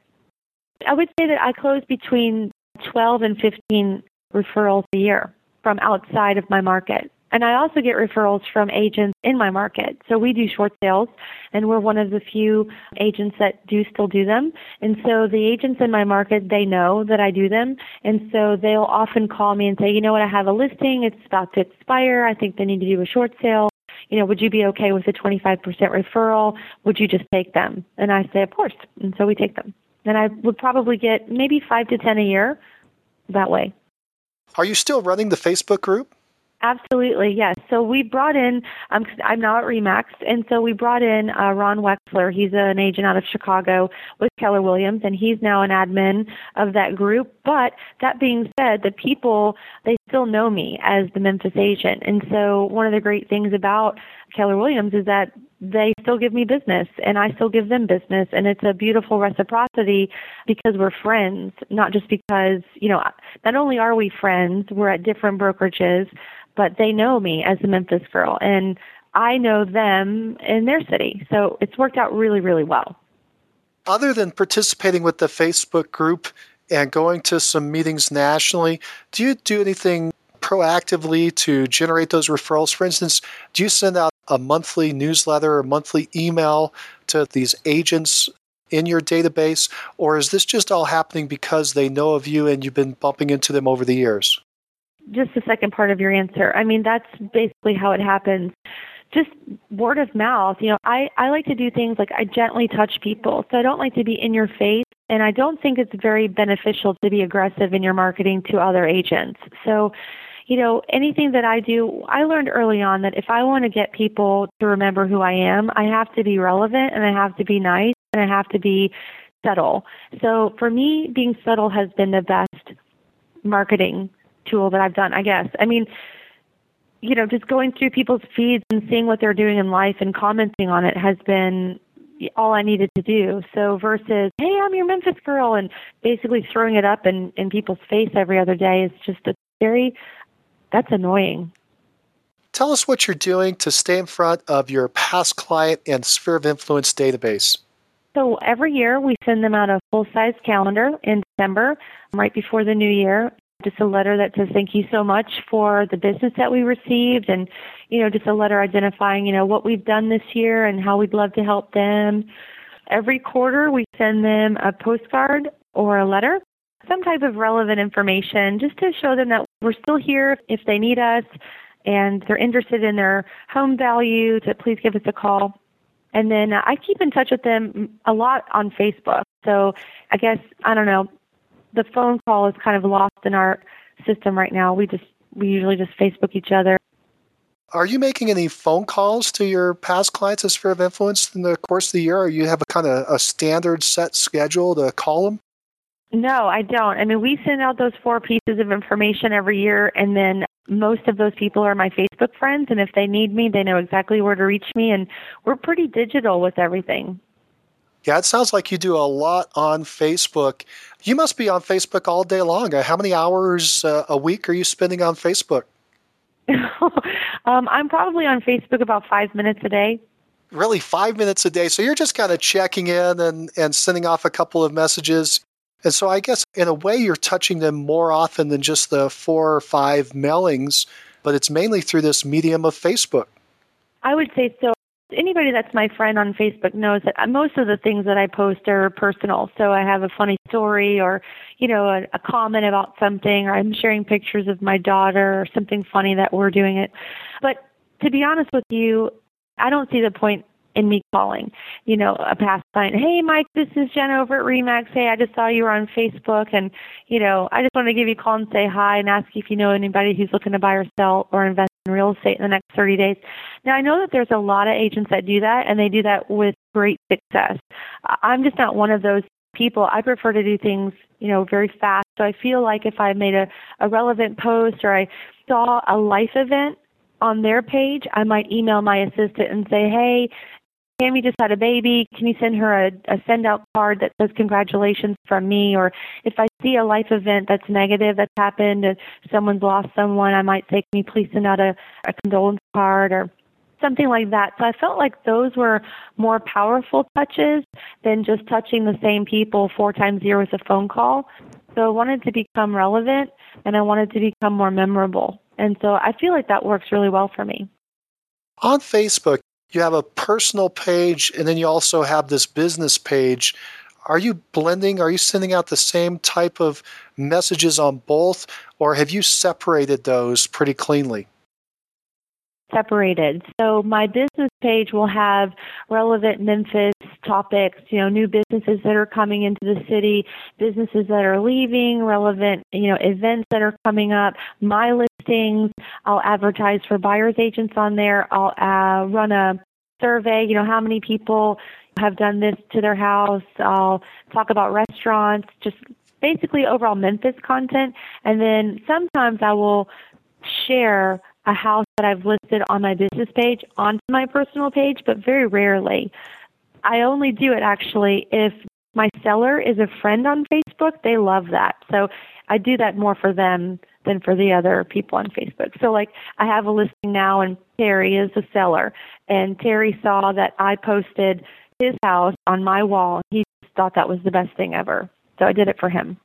I would say that I close between 12 and 15 referrals a year from outside of my market. And I also get referrals from agents in my market. So we do short sales, and we're one of the few agents that do still do them. And so the agents in my market, they know that I do them. And so they'll often call me and say, you know what, I have a listing. It's about to expire. I think they need to do a short sale. You know, would you be okay with a 25% referral? Would you just take them? And I say, of course. And so we take them and I would probably get maybe five to ten a year that way. Are you still running the Facebook group? Absolutely, yes. So we brought in, um, I'm now at Remax, and so we brought in uh, Ron Wexler. He's an agent out of Chicago with Keller Williams, and he's now an admin of that group. But that being said, the people, they still know me as the Memphis agent. And so one of the great things about Keller Williams is that they still give me business and I still give them business and it's a beautiful reciprocity because we're friends, not just because, you know, not only are we friends, we're at different brokerages, but they know me as a Memphis girl and I know them in their city. So it's worked out really, really well. Other than participating with the Facebook group and going to some meetings nationally, do you do anything proactively to generate those referrals? For instance, do you send out a monthly newsletter or monthly email to these agents in your database, or is this just all happening because they know of you and you've been bumping into them over the years? Just the second part of your answer. I mean, that's basically how it happens. Just word of mouth. You know, I, I like to do things like I gently touch people. So I don't like to be in your face and I don't think it's very beneficial to be aggressive in your marketing to other agents. So you know, anything that I do, I learned early on that if I want to get people to remember who I am, I have to be relevant and I have to be nice and I have to be subtle. So for me, being subtle has been the best marketing tool that I've done, I guess. I mean, you know, just going through people's feeds and seeing what they're doing in life and commenting on it has been all I needed to do. So versus, hey, I'm your Memphis girl, and basically throwing it up in, in people's face every other day is just a very that's annoying. Tell us what you're doing to stay in front of your past client and sphere of influence database. So every year we send them out a full size calendar in December, right before the new year. Just a letter that says thank you so much for the business that we received and, you know, just a letter identifying, you know, what we've done this year and how we'd love to help them. Every quarter we send them a postcard or a letter some type of relevant information just to show them that we're still here if they need us and they're interested in their home value to please give us a call. And then uh, I keep in touch with them a lot on Facebook. So I guess, I don't know, the phone call is kind of lost in our system right now. We just, we usually just Facebook each other. Are you making any phone calls to your past clients as sphere of influence in the course of the year, or you have a kind of a standard set schedule to call them? No, I don't. I mean, we send out those four pieces of information every year, and then most of those people are my Facebook friends, and if they need me, they know exactly where to reach me, and we're pretty digital with everything. Yeah, it sounds like you do a lot on Facebook. You must be on Facebook all day long. Uh, how many hours uh, a week are you spending on Facebook? um, I'm probably on Facebook about five minutes a day. Really, five minutes a day. So you're just kind of checking in and, and sending off a couple of messages. And so I guess in a way you're touching them more often than just the four or five mailings, but it's mainly through this medium of Facebook. I would say so. Anybody that's my friend on Facebook knows that most of the things that I post are personal. So I have a funny story or, you know, a, a comment about something or I'm sharing pictures of my daughter or something funny that we're doing it. But to be honest with you, I don't see the point in me calling, you know, a past client, hey, Mike, this is Jen over at Remax. Hey, I just saw you were on Facebook, and you know, I just want to give you a call and say hi and ask if you know anybody who's looking to buy or sell or invest in real estate in the next 30 days. Now, I know that there's a lot of agents that do that, and they do that with great success. I'm just not one of those people. I prefer to do things, you know, very fast. So I feel like if I made a, a relevant post or I saw a life event on their page, I might email my assistant and say, hey, Tammy just had a baby. Can you send her a, a send out card that says congratulations from me? Or if I see a life event that's negative that's happened, and someone's lost someone, I might say, can you please send out a, a condolence card or something like that. So I felt like those were more powerful touches than just touching the same people four times a year with a phone call. So I wanted to become relevant and I wanted to become more memorable. And so I feel like that works really well for me. On Facebook, you have a personal page and then you also have this business page. Are you blending? Are you sending out the same type of messages on both, or have you separated those pretty cleanly? Separated. So my business page will have relevant Memphis topics, you know, new businesses that are coming into the city, businesses that are leaving, relevant, you know, events that are coming up, my listings. I'll advertise for buyers agents on there. I'll uh, run a survey, you know, how many people have done this to their house. I'll talk about restaurants, just basically overall Memphis content. And then sometimes I will share a house that I've listed on my business page onto my personal page, but very rarely. I only do it actually if my seller is a friend on Facebook. They love that. So I do that more for them than for the other people on Facebook. So like I have a listing now and Terry is the seller and Terry saw that I posted his house on my wall. He thought that was the best thing ever. So I did it for him.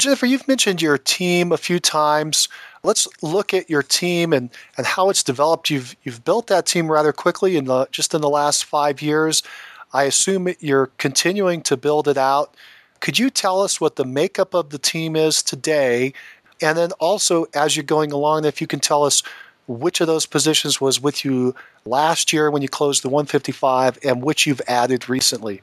Jennifer, you've mentioned your team a few times. Let's look at your team and, and how it's developed. You've you've built that team rather quickly in the just in the last five years. I assume you're continuing to build it out. Could you tell us what the makeup of the team is today? And then also, as you're going along, if you can tell us which of those positions was with you last year when you closed the 155 and which you've added recently.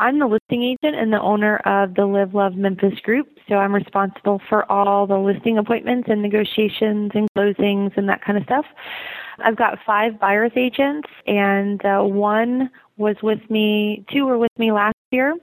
I'm the listing agent and the owner of the Live Love Memphis group, so I'm responsible for all the listing appointments and negotiations and closings and that kind of stuff. I've got five buyer's agents, and uh, one was with me, two were with me last year,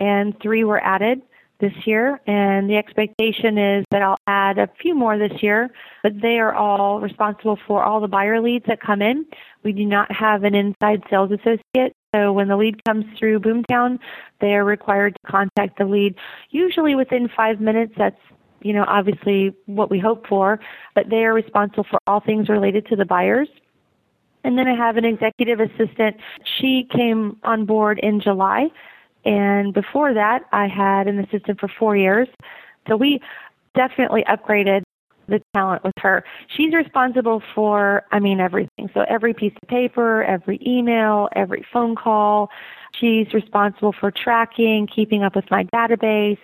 and three were added this year. And the expectation is that I'll add a few more this year, but they are all responsible for all the buyer leads that come in. We do not have an inside sales associate. So when the lead comes through Boomtown, they are required to contact the lead usually within five minutes. That's you know, obviously what we hope for, but they are responsible for all things related to the buyers. And then I have an executive assistant. She came on board in July. And before that, I had an assistant for four years. So we definitely upgraded the talent with her. She's responsible for, I mean, everything. So every piece of paper, every email, every phone call. She's responsible for tracking, keeping up with my database.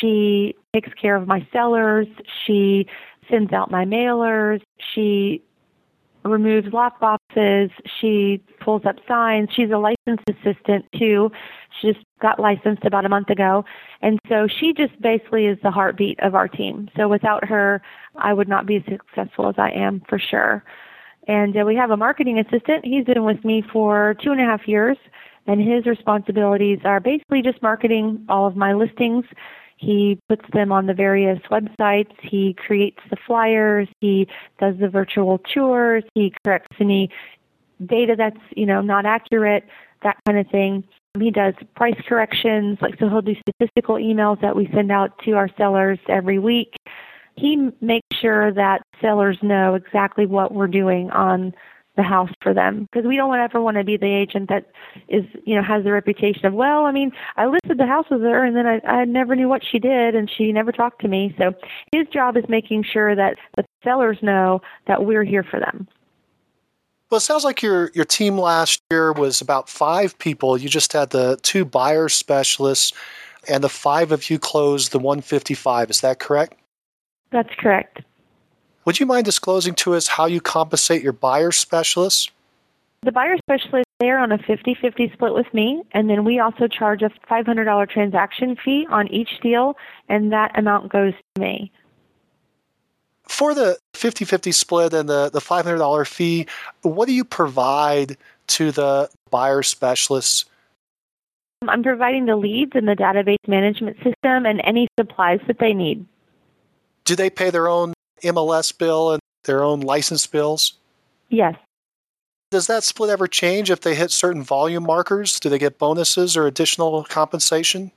She takes care of my sellers. She sends out my mailers. She removes lock boxes. She pulls up signs. She's a licensed assistant too. She just got licensed about a month ago. And so she just basically is the heartbeat of our team. So without her, I would not be as successful as I am for sure. And uh, we have a marketing assistant. He's been with me for two and a half years, and his responsibilities are basically just marketing all of my listings he puts them on the various websites. He creates the flyers. He does the virtual tours. He corrects any data that's you know not accurate, that kind of thing. He does price corrections, like so he'll do statistical emails that we send out to our sellers every week. He makes sure that sellers know exactly what we're doing on the house for them because we don't ever want to be the agent that is you know has the reputation of well i mean i listed the house with her and then i i never knew what she did and she never talked to me so his job is making sure that the sellers know that we're here for them well, it sounds like your your team last year was about five people. You just had the two buyer specialists, and the five of you closed the 155. Is that correct? That's correct. Would you mind disclosing to us how you compensate your buyer specialists? The buyer specialists, they are on a 50 50 split with me, and then we also charge a $500 transaction fee on each deal, and that amount goes to me. For the 50 50 split and the, the $500 fee, what do you provide to the buyer specialists? I'm providing the leads and the database management system and any supplies that they need. Do they pay their own MLS bill and their own license bills? Yes. Does that split ever change if they hit certain volume markers? Do they get bonuses or additional compensation?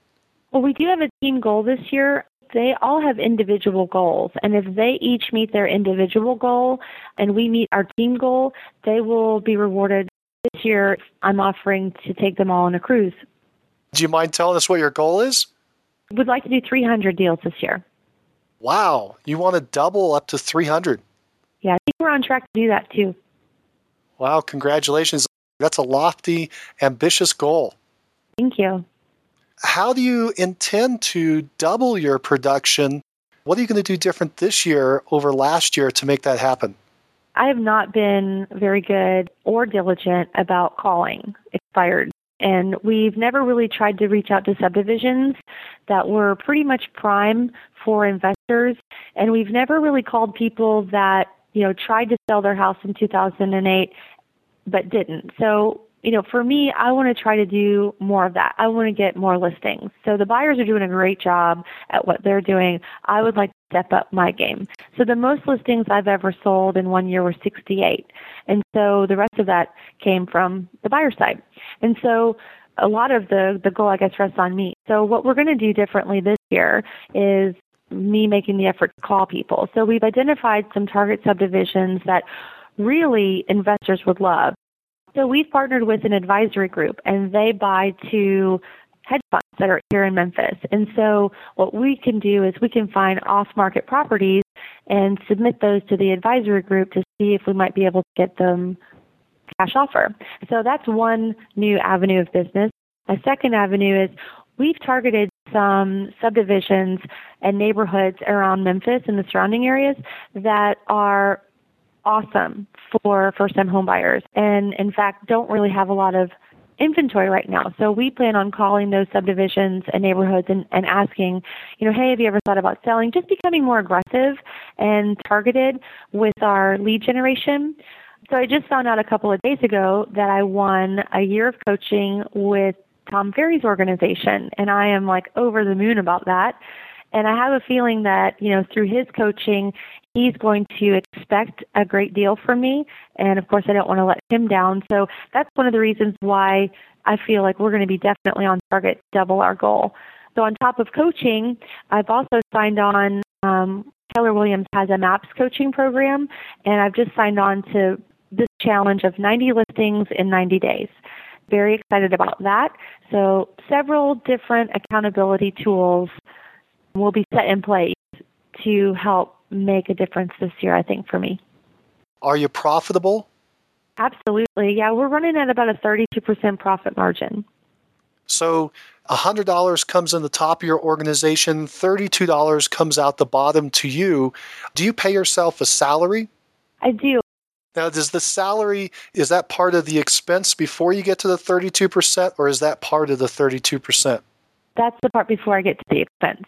Well, we do have a team goal this year. They all have individual goals, and if they each meet their individual goal and we meet our team goal, they will be rewarded. This year, I'm offering to take them all on a cruise. Do you mind telling us what your goal is? We'd like to do 300 deals this year. Wow, you want to double up to 300. Yeah, I think we're on track to do that too. Wow, congratulations. That's a lofty, ambitious goal. Thank you. How do you intend to double your production? What are you going to do different this year over last year to make that happen? I have not been very good or diligent about calling expired and we've never really tried to reach out to subdivisions that were pretty much prime for investors. And we've never really called people that, you know, tried to sell their house in 2008 but didn't. So you know, for me, I want to try to do more of that. I want to get more listings. So the buyers are doing a great job at what they're doing. I would like to step up my game. So the most listings I've ever sold in one year were 68. And so the rest of that came from the buyer side. And so a lot of the the goal I guess rests on me. So what we're going to do differently this year is me making the effort to call people. So we've identified some target subdivisions that really investors would love. So we've partnered with an advisory group and they buy to hedge funds that are here in Memphis. And so what we can do is we can find off-market properties and submit those to the advisory group to see if we might be able to get them cash offer. So that's one new avenue of business. A second avenue is we've targeted some subdivisions and neighborhoods around Memphis and the surrounding areas that are awesome for first time homebuyers and in fact don't really have a lot of inventory right now. So we plan on calling those subdivisions and neighborhoods and, and asking, you know, hey, have you ever thought about selling? Just becoming more aggressive and targeted with our lead generation. So I just found out a couple of days ago that I won a year of coaching with Tom Ferry's organization, and I am like over the moon about that. And I have a feeling that, you know, through his coaching, he's going to expect a great deal from me. And of course, I don't want to let him down. So that's one of the reasons why I feel like we're going to be definitely on target, double our goal. So on top of coaching, I've also signed on. Um, Williams has a MAPS coaching program, and I've just signed on to this challenge of 90 listings in 90 days. Very excited about that. So several different accountability tools will be set in place to help make a difference this year, I think, for me. Are you profitable? Absolutely. Yeah, we're running at about a 32% profit margin. So $100 comes in the top of your organization, $32 comes out the bottom to you. Do you pay yourself a salary? I do. Now, does the salary, is that part of the expense before you get to the 32%, or is that part of the 32%? That's the part before I get to the expense.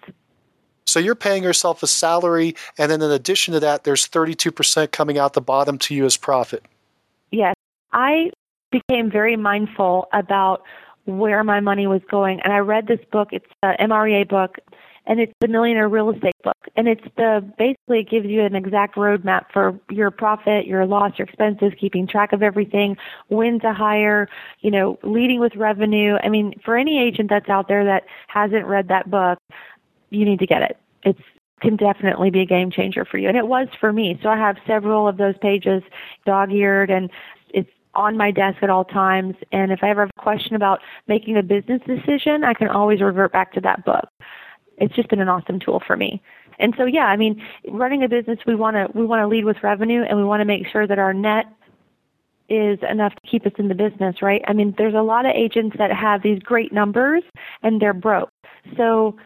So you're paying yourself a salary, and then in addition to that, there's 32% coming out the bottom to you as profit. Yes. I became very mindful about where my money was going, and I read this book. It's a MREA book, and it's the Millionaire Real Estate book. And it's the basically it gives you an exact roadmap for your profit, your loss, your expenses, keeping track of everything, when to hire, you know, leading with revenue. I mean, for any agent that's out there that hasn't read that book, you need to get it. It's can definitely be a game changer for you. And it was for me. So I have several of those pages dog eared and it's on my desk at all times. And if I ever have a question about making a business decision, I can always revert back to that book. It's just been an awesome tool for me. And so yeah, I mean, running a business we want to we want to lead with revenue and we want to make sure that our net is enough to keep us in the business, right? I mean, there's a lot of agents that have these great numbers and they're broke. So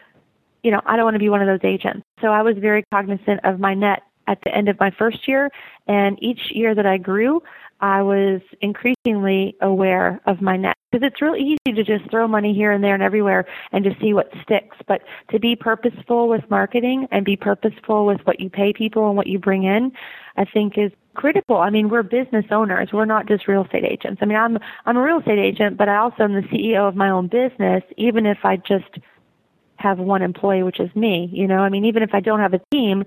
you know, I don't want to be one of those agents. So I was very cognizant of my net at the end of my first year. And each year that I grew, I was increasingly aware of my net. Because it's really easy to just throw money here and there and everywhere and just see what sticks. But to be purposeful with marketing and be purposeful with what you pay people and what you bring in, I think is critical. I mean, we're business owners. We're not just real estate agents. I mean, I'm I'm a real estate agent, but I also am the CEO of my own business, even if I just have one employee, which is me. You know, I mean, even if I don't have a team,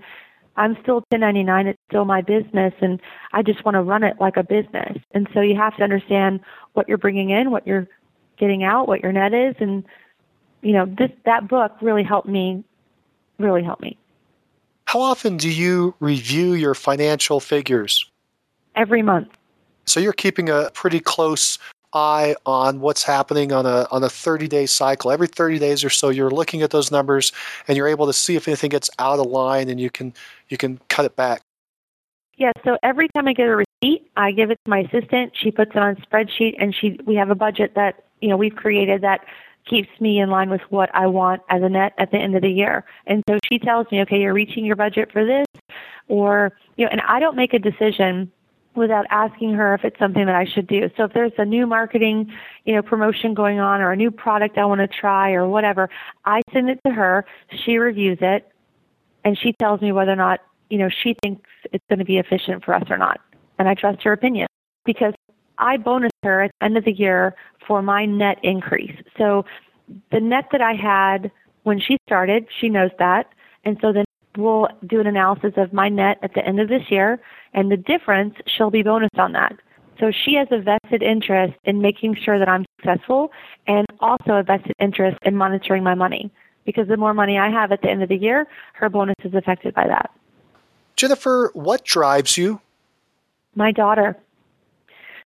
I'm still 1099. It's still my business, and I just want to run it like a business. And so you have to understand what you're bringing in, what you're getting out, what your net is, and you know, this that book really helped me. Really helped me. How often do you review your financial figures? Every month. So you're keeping a pretty close eye on what's happening on a on a 30 day cycle. Every 30 days or so, you're looking at those numbers and you're able to see if anything gets out of line, and you can you can cut it back. Yeah. So every time I get a receipt, I give it to my assistant. She puts it on a spreadsheet, and she we have a budget that you know we've created that keeps me in line with what I want as a net at the end of the year. And so she tells me, okay, you're reaching your budget for this, or you know, and I don't make a decision without asking her if it's something that I should do. So if there's a new marketing, you know, promotion going on or a new product I want to try or whatever, I send it to her, she reviews it, and she tells me whether or not, you know, she thinks it's going to be efficient for us or not. And I trust her opinion because I bonus her at the end of the year for my net increase. So the net that I had when she started, she knows that. And so then we'll do an analysis of my net at the end of this year, and the difference, she'll be bonused on that. So she has a vested interest in making sure that I'm successful and also a vested interest in monitoring my money. Because the more money I have at the end of the year, her bonus is affected by that. Jennifer, what drives you? My daughter.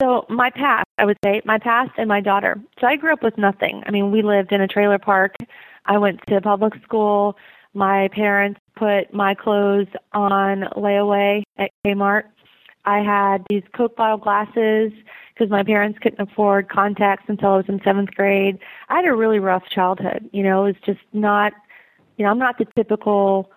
So, my past, I would say, my past and my daughter. So, I grew up with nothing. I mean, we lived in a trailer park. I went to public school. My parents put my clothes on layaway at Kmart. I had these Coke bottle glasses because my parents couldn't afford contacts until I was in seventh grade. I had a really rough childhood. You know, it was just not, you know, I'm not the typical,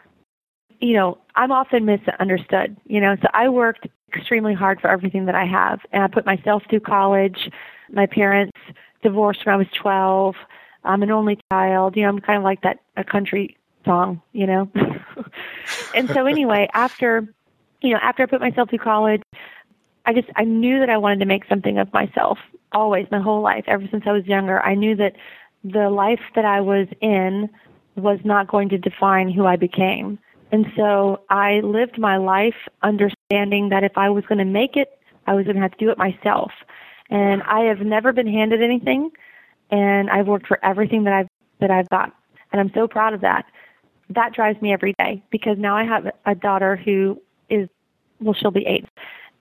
you know, I'm often misunderstood, you know, so I worked extremely hard for everything that I have. And I put myself through college. My parents divorced when I was 12. I'm an only child. You know, I'm kind of like that a country song, you know. and so anyway, after you know, after I put myself through college, I just I knew that I wanted to make something of myself always my whole life ever since I was younger. I knew that the life that I was in was not going to define who I became. And so I lived my life understanding that if I was going to make it, I was going to have to do it myself. And I have never been handed anything and I've worked for everything that I've that I've got. And I'm so proud of that. That drives me every day because now I have a daughter who is well she'll be 8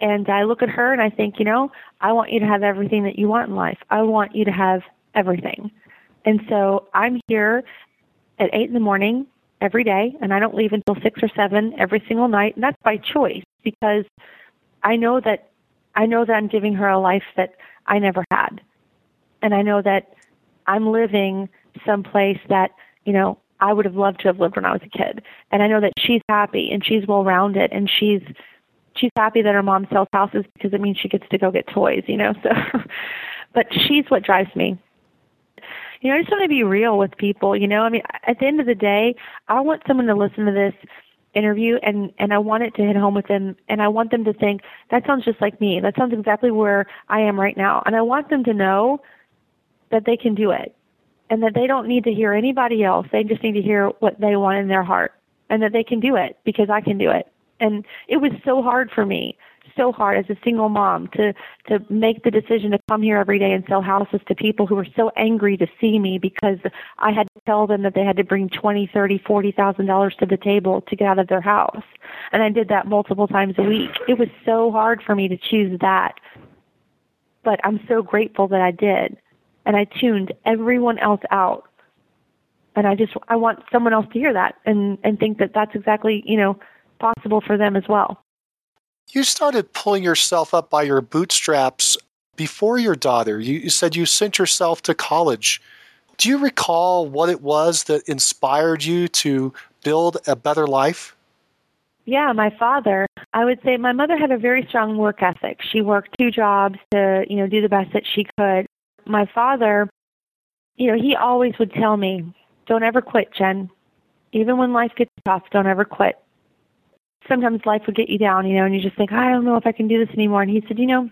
and I look at her and I think, you know, I want you to have everything that you want in life. I want you to have everything. And so I'm here at 8 in the morning every day, and I don't leave until 6 or 7 every single night. And that's by choice because I know that I know that I'm giving her a life that I never had. And I know that I'm living someplace that, you know, I would have loved to have lived when I was a kid. And I know that she's happy and she's well rounded and she's she's happy that her mom sells houses because it means she gets to go get toys, you know. So, but she's what drives me. You know, I just want to be real with people. You know, I mean, at the end of the day, I want someone to listen to this interview and and I want it to hit home with them and I want them to think that sounds just like me. That sounds exactly where I am right now. And I want them to know that they can do it and that they don't need to hear anybody else. They just need to hear what they want in their heart and that they can do it because I can do it and it was so hard for me so hard as a single mom to to make the decision to come here every day and sell houses to people who were so angry to see me because I had to tell them that they had to bring twenty, thirty, forty thousand dollars to the table to get out of their house. And I did that multiple times a week. It was so hard for me to choose that. But I'm so grateful that I did. And I tuned everyone else out. And I just I want someone else to hear that and and think that that's exactly, you know, possible for them as well. You started pulling yourself up by your bootstraps before your daughter. You, you said you sent yourself to college. Do you recall what it was that inspired you to build a better life? Yeah, my father. I would say my mother had a very strong work ethic. She worked two jobs to, you know, do the best that she could. My father, you know, he always would tell me, "Don't ever quit, Jen. Even when life gets tough, don't ever quit sometimes life would get you down, you know, and you just think, I don't know if I can do this anymore. And he said, you know,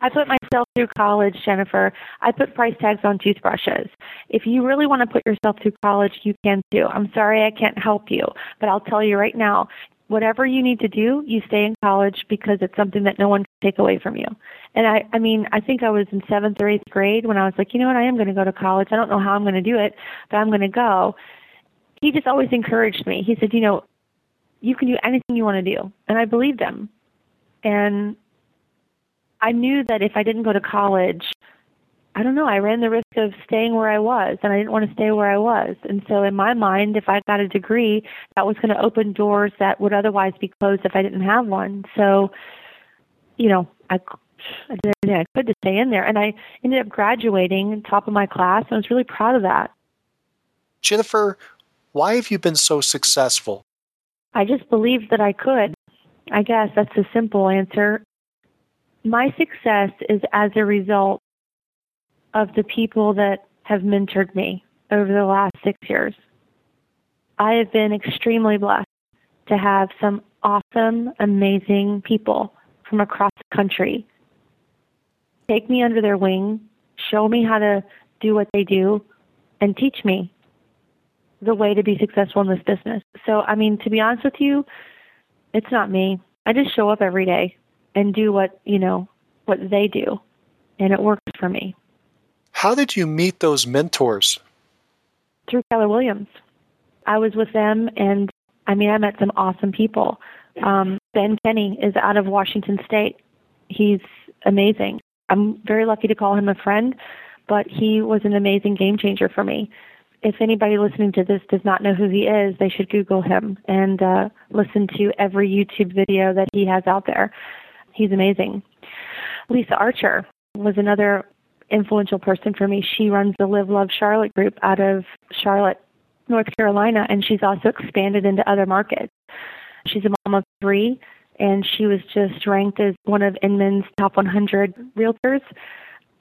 I put myself through college, Jennifer. I put price tags on toothbrushes. If you really want to put yourself through college, you can too. I'm sorry I can't help you, but I'll tell you right now, whatever you need to do, you stay in college because it's something that no one can take away from you. And I, I mean, I think I was in seventh or eighth grade when I was like, you know what, I am going to go to college. I don't know how I'm going to do it, but I'm going to go. He just always encouraged me. He said, you know, you can do anything you want to do. And I believed him. And I knew that if I didn't go to college, I don't know, I ran the risk of staying where I was, and I didn't want to stay where I was. And so, in my mind, if I got a degree, that was going to open doors that would otherwise be closed if I didn't have one. So, you know, I, I did everything I could to stay in there. And I ended up graduating top of my class, and I was really proud of that. Jennifer, why have you been so successful? I just believed that I could. I guess that's a simple answer. My success is as a result of the people that have mentored me over the last six years. I have been extremely blessed to have some awesome, amazing people from across the country take me under their wing, show me how to do what they do, and teach me the way to be successful in this business. So, I mean, to be honest with you, it's not me. I just show up every day and do what, you know, what they do, and it works for me. How did you meet those mentors? Through Keller Williams. I was with them, and I mean, I met some awesome people. Um, ben Kinney is out of Washington State. He's amazing. I'm very lucky to call him a friend, but he was an amazing game changer for me if anybody listening to this does not know who he is, they should Google him and uh, listen to every YouTube video that he has out there. He's amazing. Lisa Archer was another influential person for me. She runs the Live Love Charlotte group out of Charlotte, North Carolina, and she's also expanded into other markets. She's a mom of three, and she was just ranked as one of Inman's top 100 realtors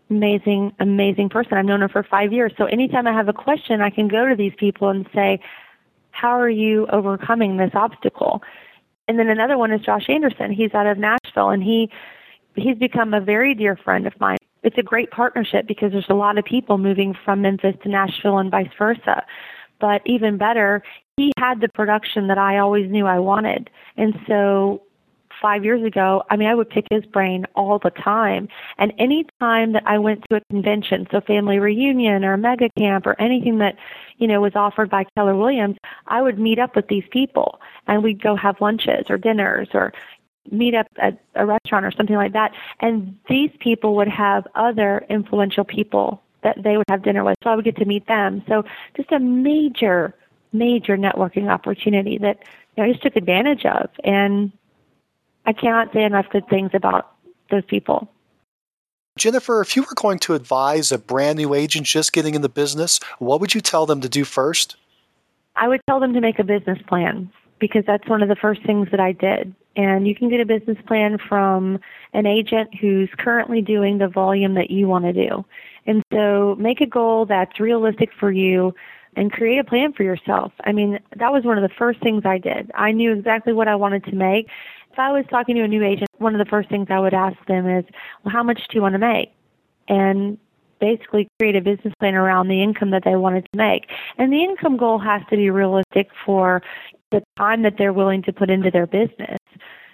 amazing, amazing person. I've known her for five years. So anytime I have a question, I can go to these people and say, How are you overcoming this obstacle? And then another one is Josh Anderson. He's out of Nashville and he he's become a very dear friend of mine. It's a great partnership because there's a lot of people moving from Memphis to Nashville and vice versa. But even better, he had the production that I always knew I wanted. And so five years ago, I mean, I would pick his brain all the time. And any time that I went to a convention, so family reunion or mega camp or anything that, you know, was offered by Keller Williams, I would meet up with these people and we'd go have lunches or dinners or meet up at a restaurant or something like that. And these people would have other influential people that they would have dinner with. So I would get to meet them. So just a major, major networking opportunity that you know, I just took advantage of. And I cannot say enough good things about those people. Jennifer, if you were going to advise a brand new agent just getting in the business, what would you tell them to do first? I would tell them to make a business plan because that's one of the first things that I did. And you can get a business plan from an agent who's currently doing the volume that you want to do. And so make a goal that's realistic for you and create a plan for yourself. I mean, that was one of the first things I did. I knew exactly what I wanted to make if I was talking to a new agent, one of the first things I would ask them is, well, how much do you want to make? And basically create a business plan around the income that they wanted to make. And the income goal has to be realistic for the time that they're willing to put into their business.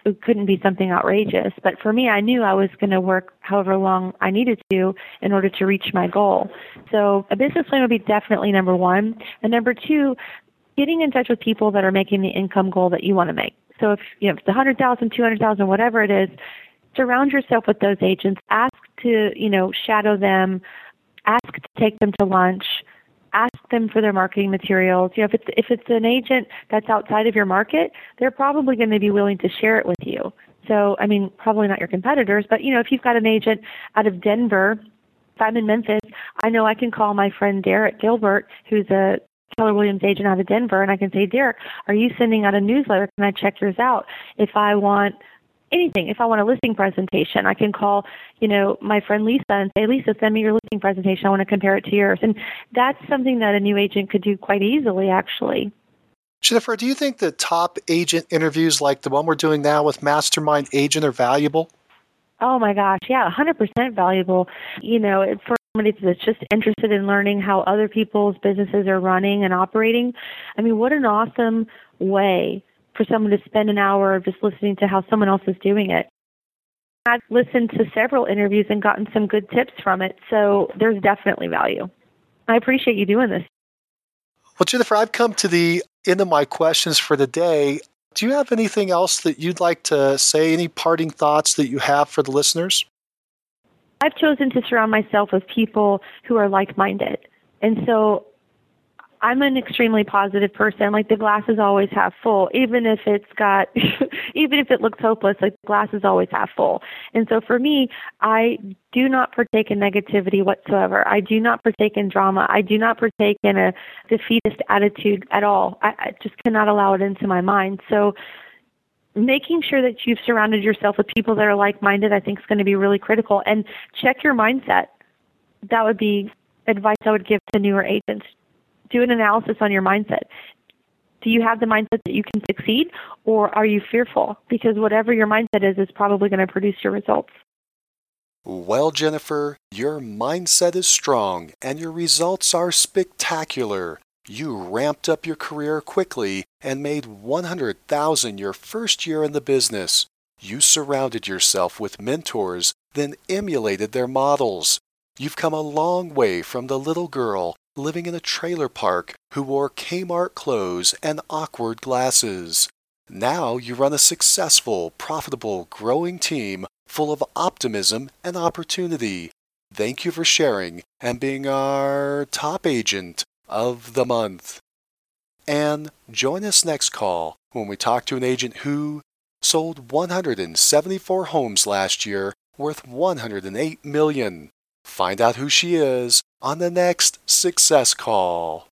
It couldn't be something outrageous. But for me, I knew I was going to work however long I needed to in order to reach my goal. So a business plan would be definitely number one. And number two, getting in touch with people that are making the income goal that you want to make. So if you know if it's a hundred thousand, two hundred thousand, whatever it is, surround yourself with those agents. Ask to you know shadow them. Ask to take them to lunch. Ask them for their marketing materials. You know if it's if it's an agent that's outside of your market, they're probably going to be willing to share it with you. So I mean, probably not your competitors, but you know if you've got an agent out of Denver if I'm in Memphis, I know I can call my friend Derek Gilbert, who's a Keller Williams agent out of Denver, and I can say, Derek, are you sending out a newsletter? Can I check yours out? If I want anything, if I want a listing presentation, I can call, you know, my friend Lisa and say, Lisa, send me your listing presentation. I want to compare it to yours. And that's something that a new agent could do quite easily, actually. Jennifer, do you think that top agent interviews like the one we're doing now with Mastermind Agent are valuable? Oh my gosh, yeah, 100% valuable. You know, for somebody that's just interested in learning how other people's businesses are running and operating. I mean, what an awesome way for someone to spend an hour just listening to how someone else is doing it. I've listened to several interviews and gotten some good tips from it, so there's definitely value. I appreciate you doing this. Well, Jennifer, I've come to the end of my questions for the day. Do you have anything else that you'd like to say? Any parting thoughts that you have for the listeners? I've chosen to surround myself with people who are like minded. And so I'm an extremely positive person. Like the glass is always half full, even if it's got, even if it looks hopeless, like the glass is always half full. And so for me, I do not partake in negativity whatsoever. I do not partake in drama. I do not partake in a defeatist attitude at all. I, I just cannot allow it into my mind. So making sure that you've surrounded yourself with people that are like-minded i think is going to be really critical and check your mindset that would be advice i would give to newer agents do an analysis on your mindset do you have the mindset that you can succeed or are you fearful because whatever your mindset is is probably going to produce your results Well, Jennifer, your mindset is strong and your results are spectacular. You ramped up your career quickly and made 100,000 your first year in the business. You surrounded yourself with mentors, then emulated their models. You've come a long way from the little girl living in a trailer park who wore Kmart clothes and awkward glasses. Now you run a successful, profitable, growing team full of optimism and opportunity. Thank you for sharing and being our top agent of the month. And join us next call when we talk to an agent who sold 174 homes last year worth 108 million. Find out who she is on the next Success Call.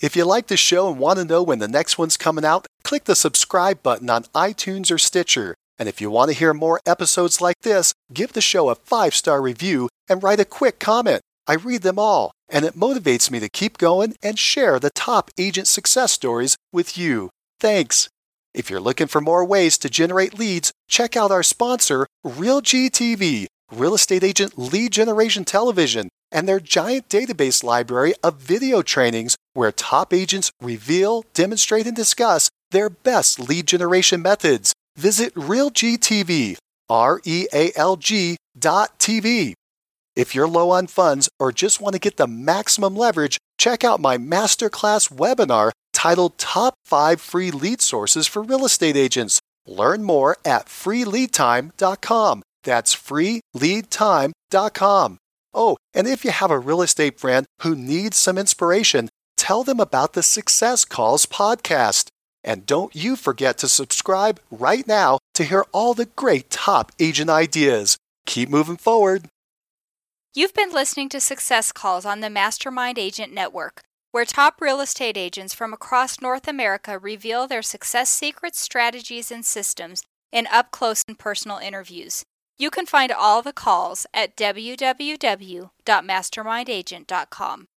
If you like the show and want to know when the next one's coming out, click the subscribe button on iTunes or Stitcher. And if you want to hear more episodes like this, give the show a five star review and write a quick comment. I read them all, and it motivates me to keep going and share the top agent success stories with you. Thanks. If you're looking for more ways to generate leads, check out our sponsor, RealGTV, Real Estate Agent Lead Generation Television, and their giant database library of video trainings where top agents reveal, demonstrate, and discuss their best lead generation methods. Visit RealGTV, R E A L G dot TV. If you're low on funds or just want to get the maximum leverage, check out my masterclass webinar titled Top 5 Free Lead Sources for Real Estate Agents. Learn more at freeleadtime.com. That's freeleadtime.com. Oh, and if you have a real estate friend who needs some inspiration, tell them about the Success Calls podcast. And don't you forget to subscribe right now to hear all the great top agent ideas. Keep moving forward. You've been listening to Success Calls on the Mastermind Agent Network, where top real estate agents from across North America reveal their success secrets, strategies, and systems in up close and personal interviews. You can find all the calls at www.mastermindagent.com.